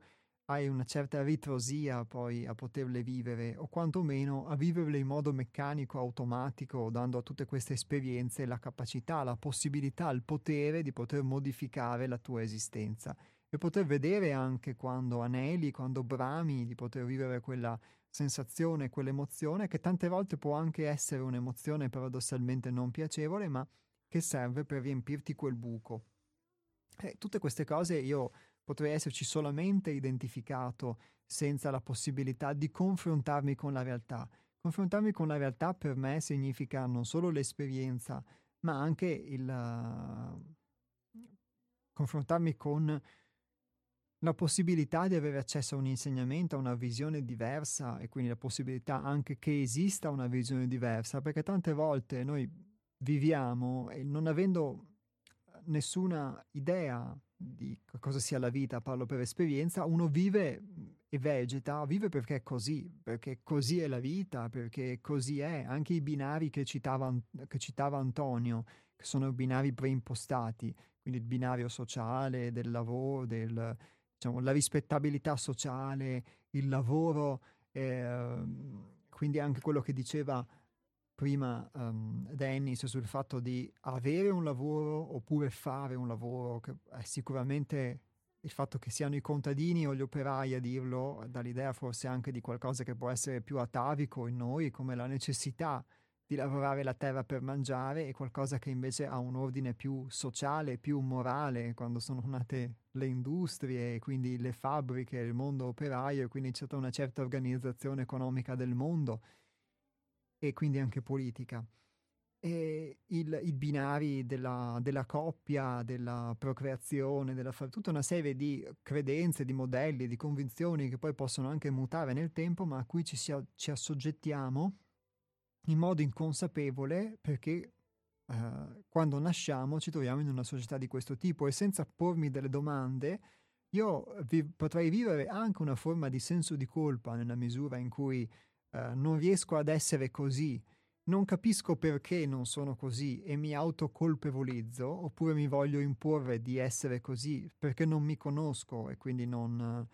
S1: hai una certa ritrosia poi a poterle vivere o quantomeno a viverle in modo meccanico, automatico, dando a tutte queste esperienze la capacità, la possibilità, il potere di poter modificare la tua esistenza e poter vedere anche quando aneli, quando brami, di poter vivere quella sensazione, quell'emozione che tante volte può anche essere un'emozione paradossalmente non piacevole, ma che serve per riempirti quel buco. E tutte queste cose io potrei esserci solamente identificato senza la possibilità di confrontarmi con la realtà. Confrontarmi con la realtà per me significa non solo l'esperienza, ma anche il uh, confrontarmi con la possibilità di avere accesso a un insegnamento, a una visione diversa e quindi la possibilità anche che esista una visione diversa, perché tante volte noi viviamo e non avendo nessuna idea di cosa sia la vita, parlo per esperienza, uno vive e vegeta, vive perché è così, perché così è la vita, perché così è. Anche i binari che citava, che citava Antonio, che sono binari preimpostati, quindi il binario sociale, del lavoro, del, diciamo, la rispettabilità sociale, il lavoro, eh, quindi anche quello che diceva prima um, Dennis sul fatto di avere un lavoro oppure fare un lavoro, che è sicuramente il fatto che siano i contadini o gli operai a dirlo dà l'idea forse anche di qualcosa che può essere più atavico in noi, come la necessità di lavorare la terra per mangiare e qualcosa che invece ha un ordine più sociale, più morale, quando sono nate le industrie, quindi le fabbriche, il mondo operaio e quindi c'è una certa organizzazione economica del mondo e quindi anche politica. E il, i binari della, della, coppia, della procreazione, della, tutta una serie di credenze, di modelli, di convinzioni che poi possono anche mutare nel tempo, ma a cui ci, si, ci assoggettiamo in modo inconsapevole perché uh, quando nasciamo ci troviamo in una società di questo tipo e senza pormi delle domande io vi, potrei vivere anche una forma di senso di colpa nella misura in cui eh, non riesco ad essere così, non capisco perché non sono così e mi autocolpevolizzo, oppure mi voglio imporre di essere così perché non mi conosco e quindi non,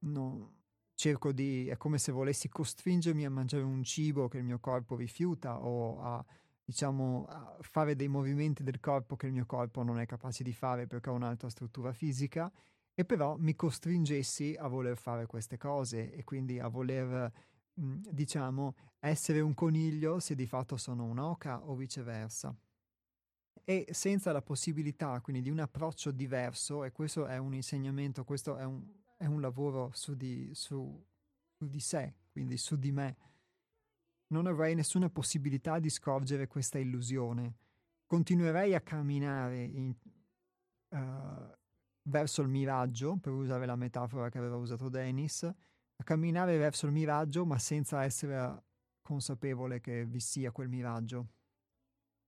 S1: non cerco di... è come se volessi costringermi a mangiare un cibo che il mio corpo rifiuta o a diciamo, a fare dei movimenti del corpo che il mio corpo non è capace di fare perché ha un'altra struttura fisica e però mi costringessi a voler fare queste cose e quindi a voler diciamo, essere un coniglio se di fatto sono un'oca o viceversa. E senza la possibilità quindi di un approccio diverso, e questo è un insegnamento, questo è un, è un lavoro su di, su, su di sé, quindi su di me, non avrei nessuna possibilità di scorgere questa illusione. Continuerei a camminare in, uh, verso il miraggio, per usare la metafora che aveva usato Dennis, a camminare verso il miraggio ma senza essere consapevole che vi sia quel miraggio.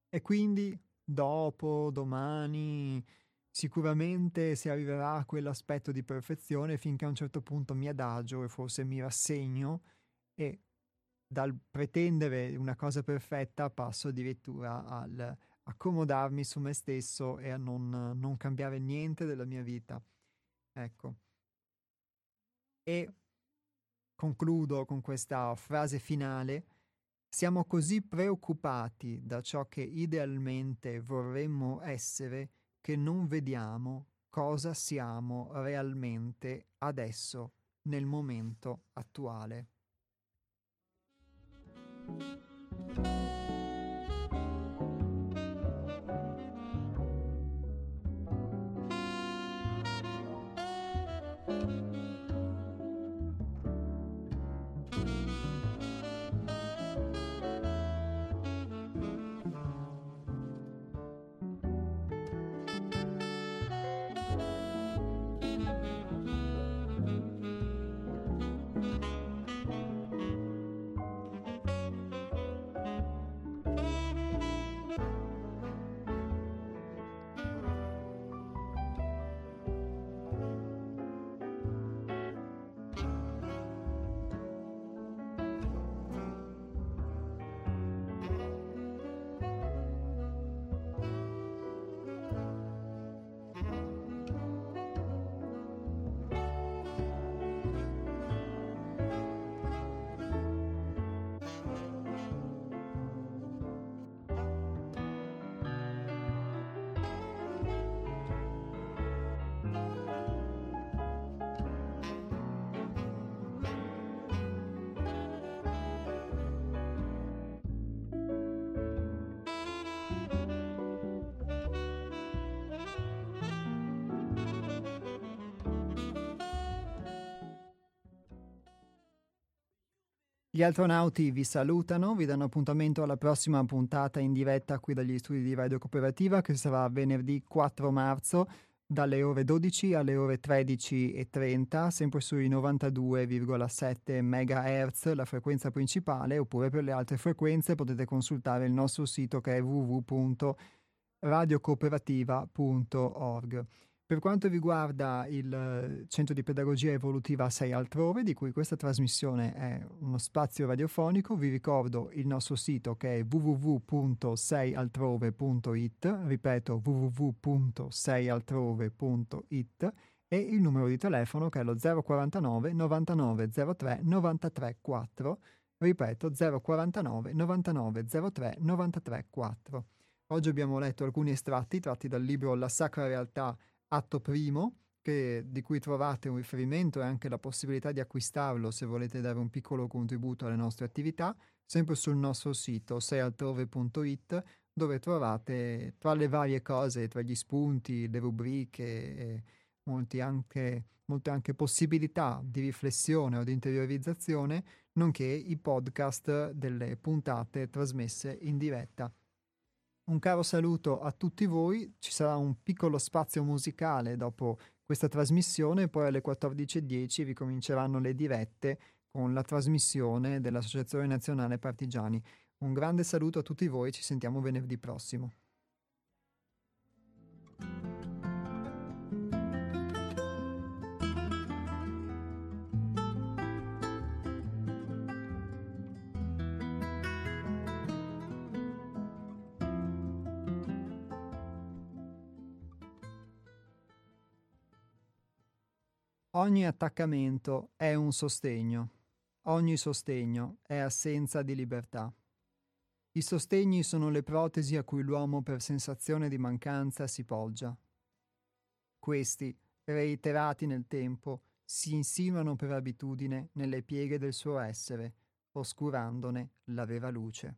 S1: E quindi dopo, domani, sicuramente si arriverà a quell'aspetto di perfezione finché a un certo punto mi adagio e forse mi rassegno e dal pretendere una cosa perfetta passo addirittura al accomodarmi su me stesso e a non, non cambiare niente della mia vita. Ecco. E concludo con questa frase finale. Siamo così preoccupati da ciò che idealmente vorremmo essere che non vediamo cosa siamo realmente adesso, nel momento attuale. Gli astronauti vi salutano, vi danno appuntamento alla prossima puntata in diretta qui dagli studi di Radio Cooperativa che sarà venerdì 4 marzo dalle ore 12 alle ore 13.30, sempre sui 92,7 MHz, la frequenza principale, oppure per le altre frequenze potete consultare il nostro sito che è www.radiocooperativa.org. Per quanto riguarda il eh, Centro di Pedagogia Evolutiva 6 Altrove, di cui questa trasmissione è uno spazio radiofonico, vi ricordo il nostro sito che è www.seialtrove.it, ripeto www.seialtrove.it e il numero di telefono che è lo 049 99 03 93 4, ripeto 049 99 03 93 4. Oggi abbiamo letto alcuni estratti tratti dal libro La Sacra Realtà atto primo, che, di cui trovate un riferimento e anche la possibilità di acquistarlo se volete dare un piccolo contributo alle nostre attività, sempre sul nostro sito seialtrove.it dove trovate tra le varie cose, tra gli spunti, le rubriche, anche, molte anche possibilità di riflessione o di interiorizzazione, nonché i podcast delle puntate trasmesse in diretta. Un caro saluto a tutti voi, ci sarà un piccolo spazio musicale dopo questa trasmissione, poi alle 14.10 ricominceranno le dirette con la trasmissione dell'Associazione Nazionale Partigiani. Un grande saluto a tutti voi, ci sentiamo venerdì prossimo. Ogni attaccamento è un sostegno, ogni sostegno è assenza di libertà. I sostegni sono le protesi a cui l'uomo per sensazione di mancanza si poggia. Questi, reiterati nel tempo, si insinuano per abitudine nelle pieghe del suo essere, oscurandone la vera luce.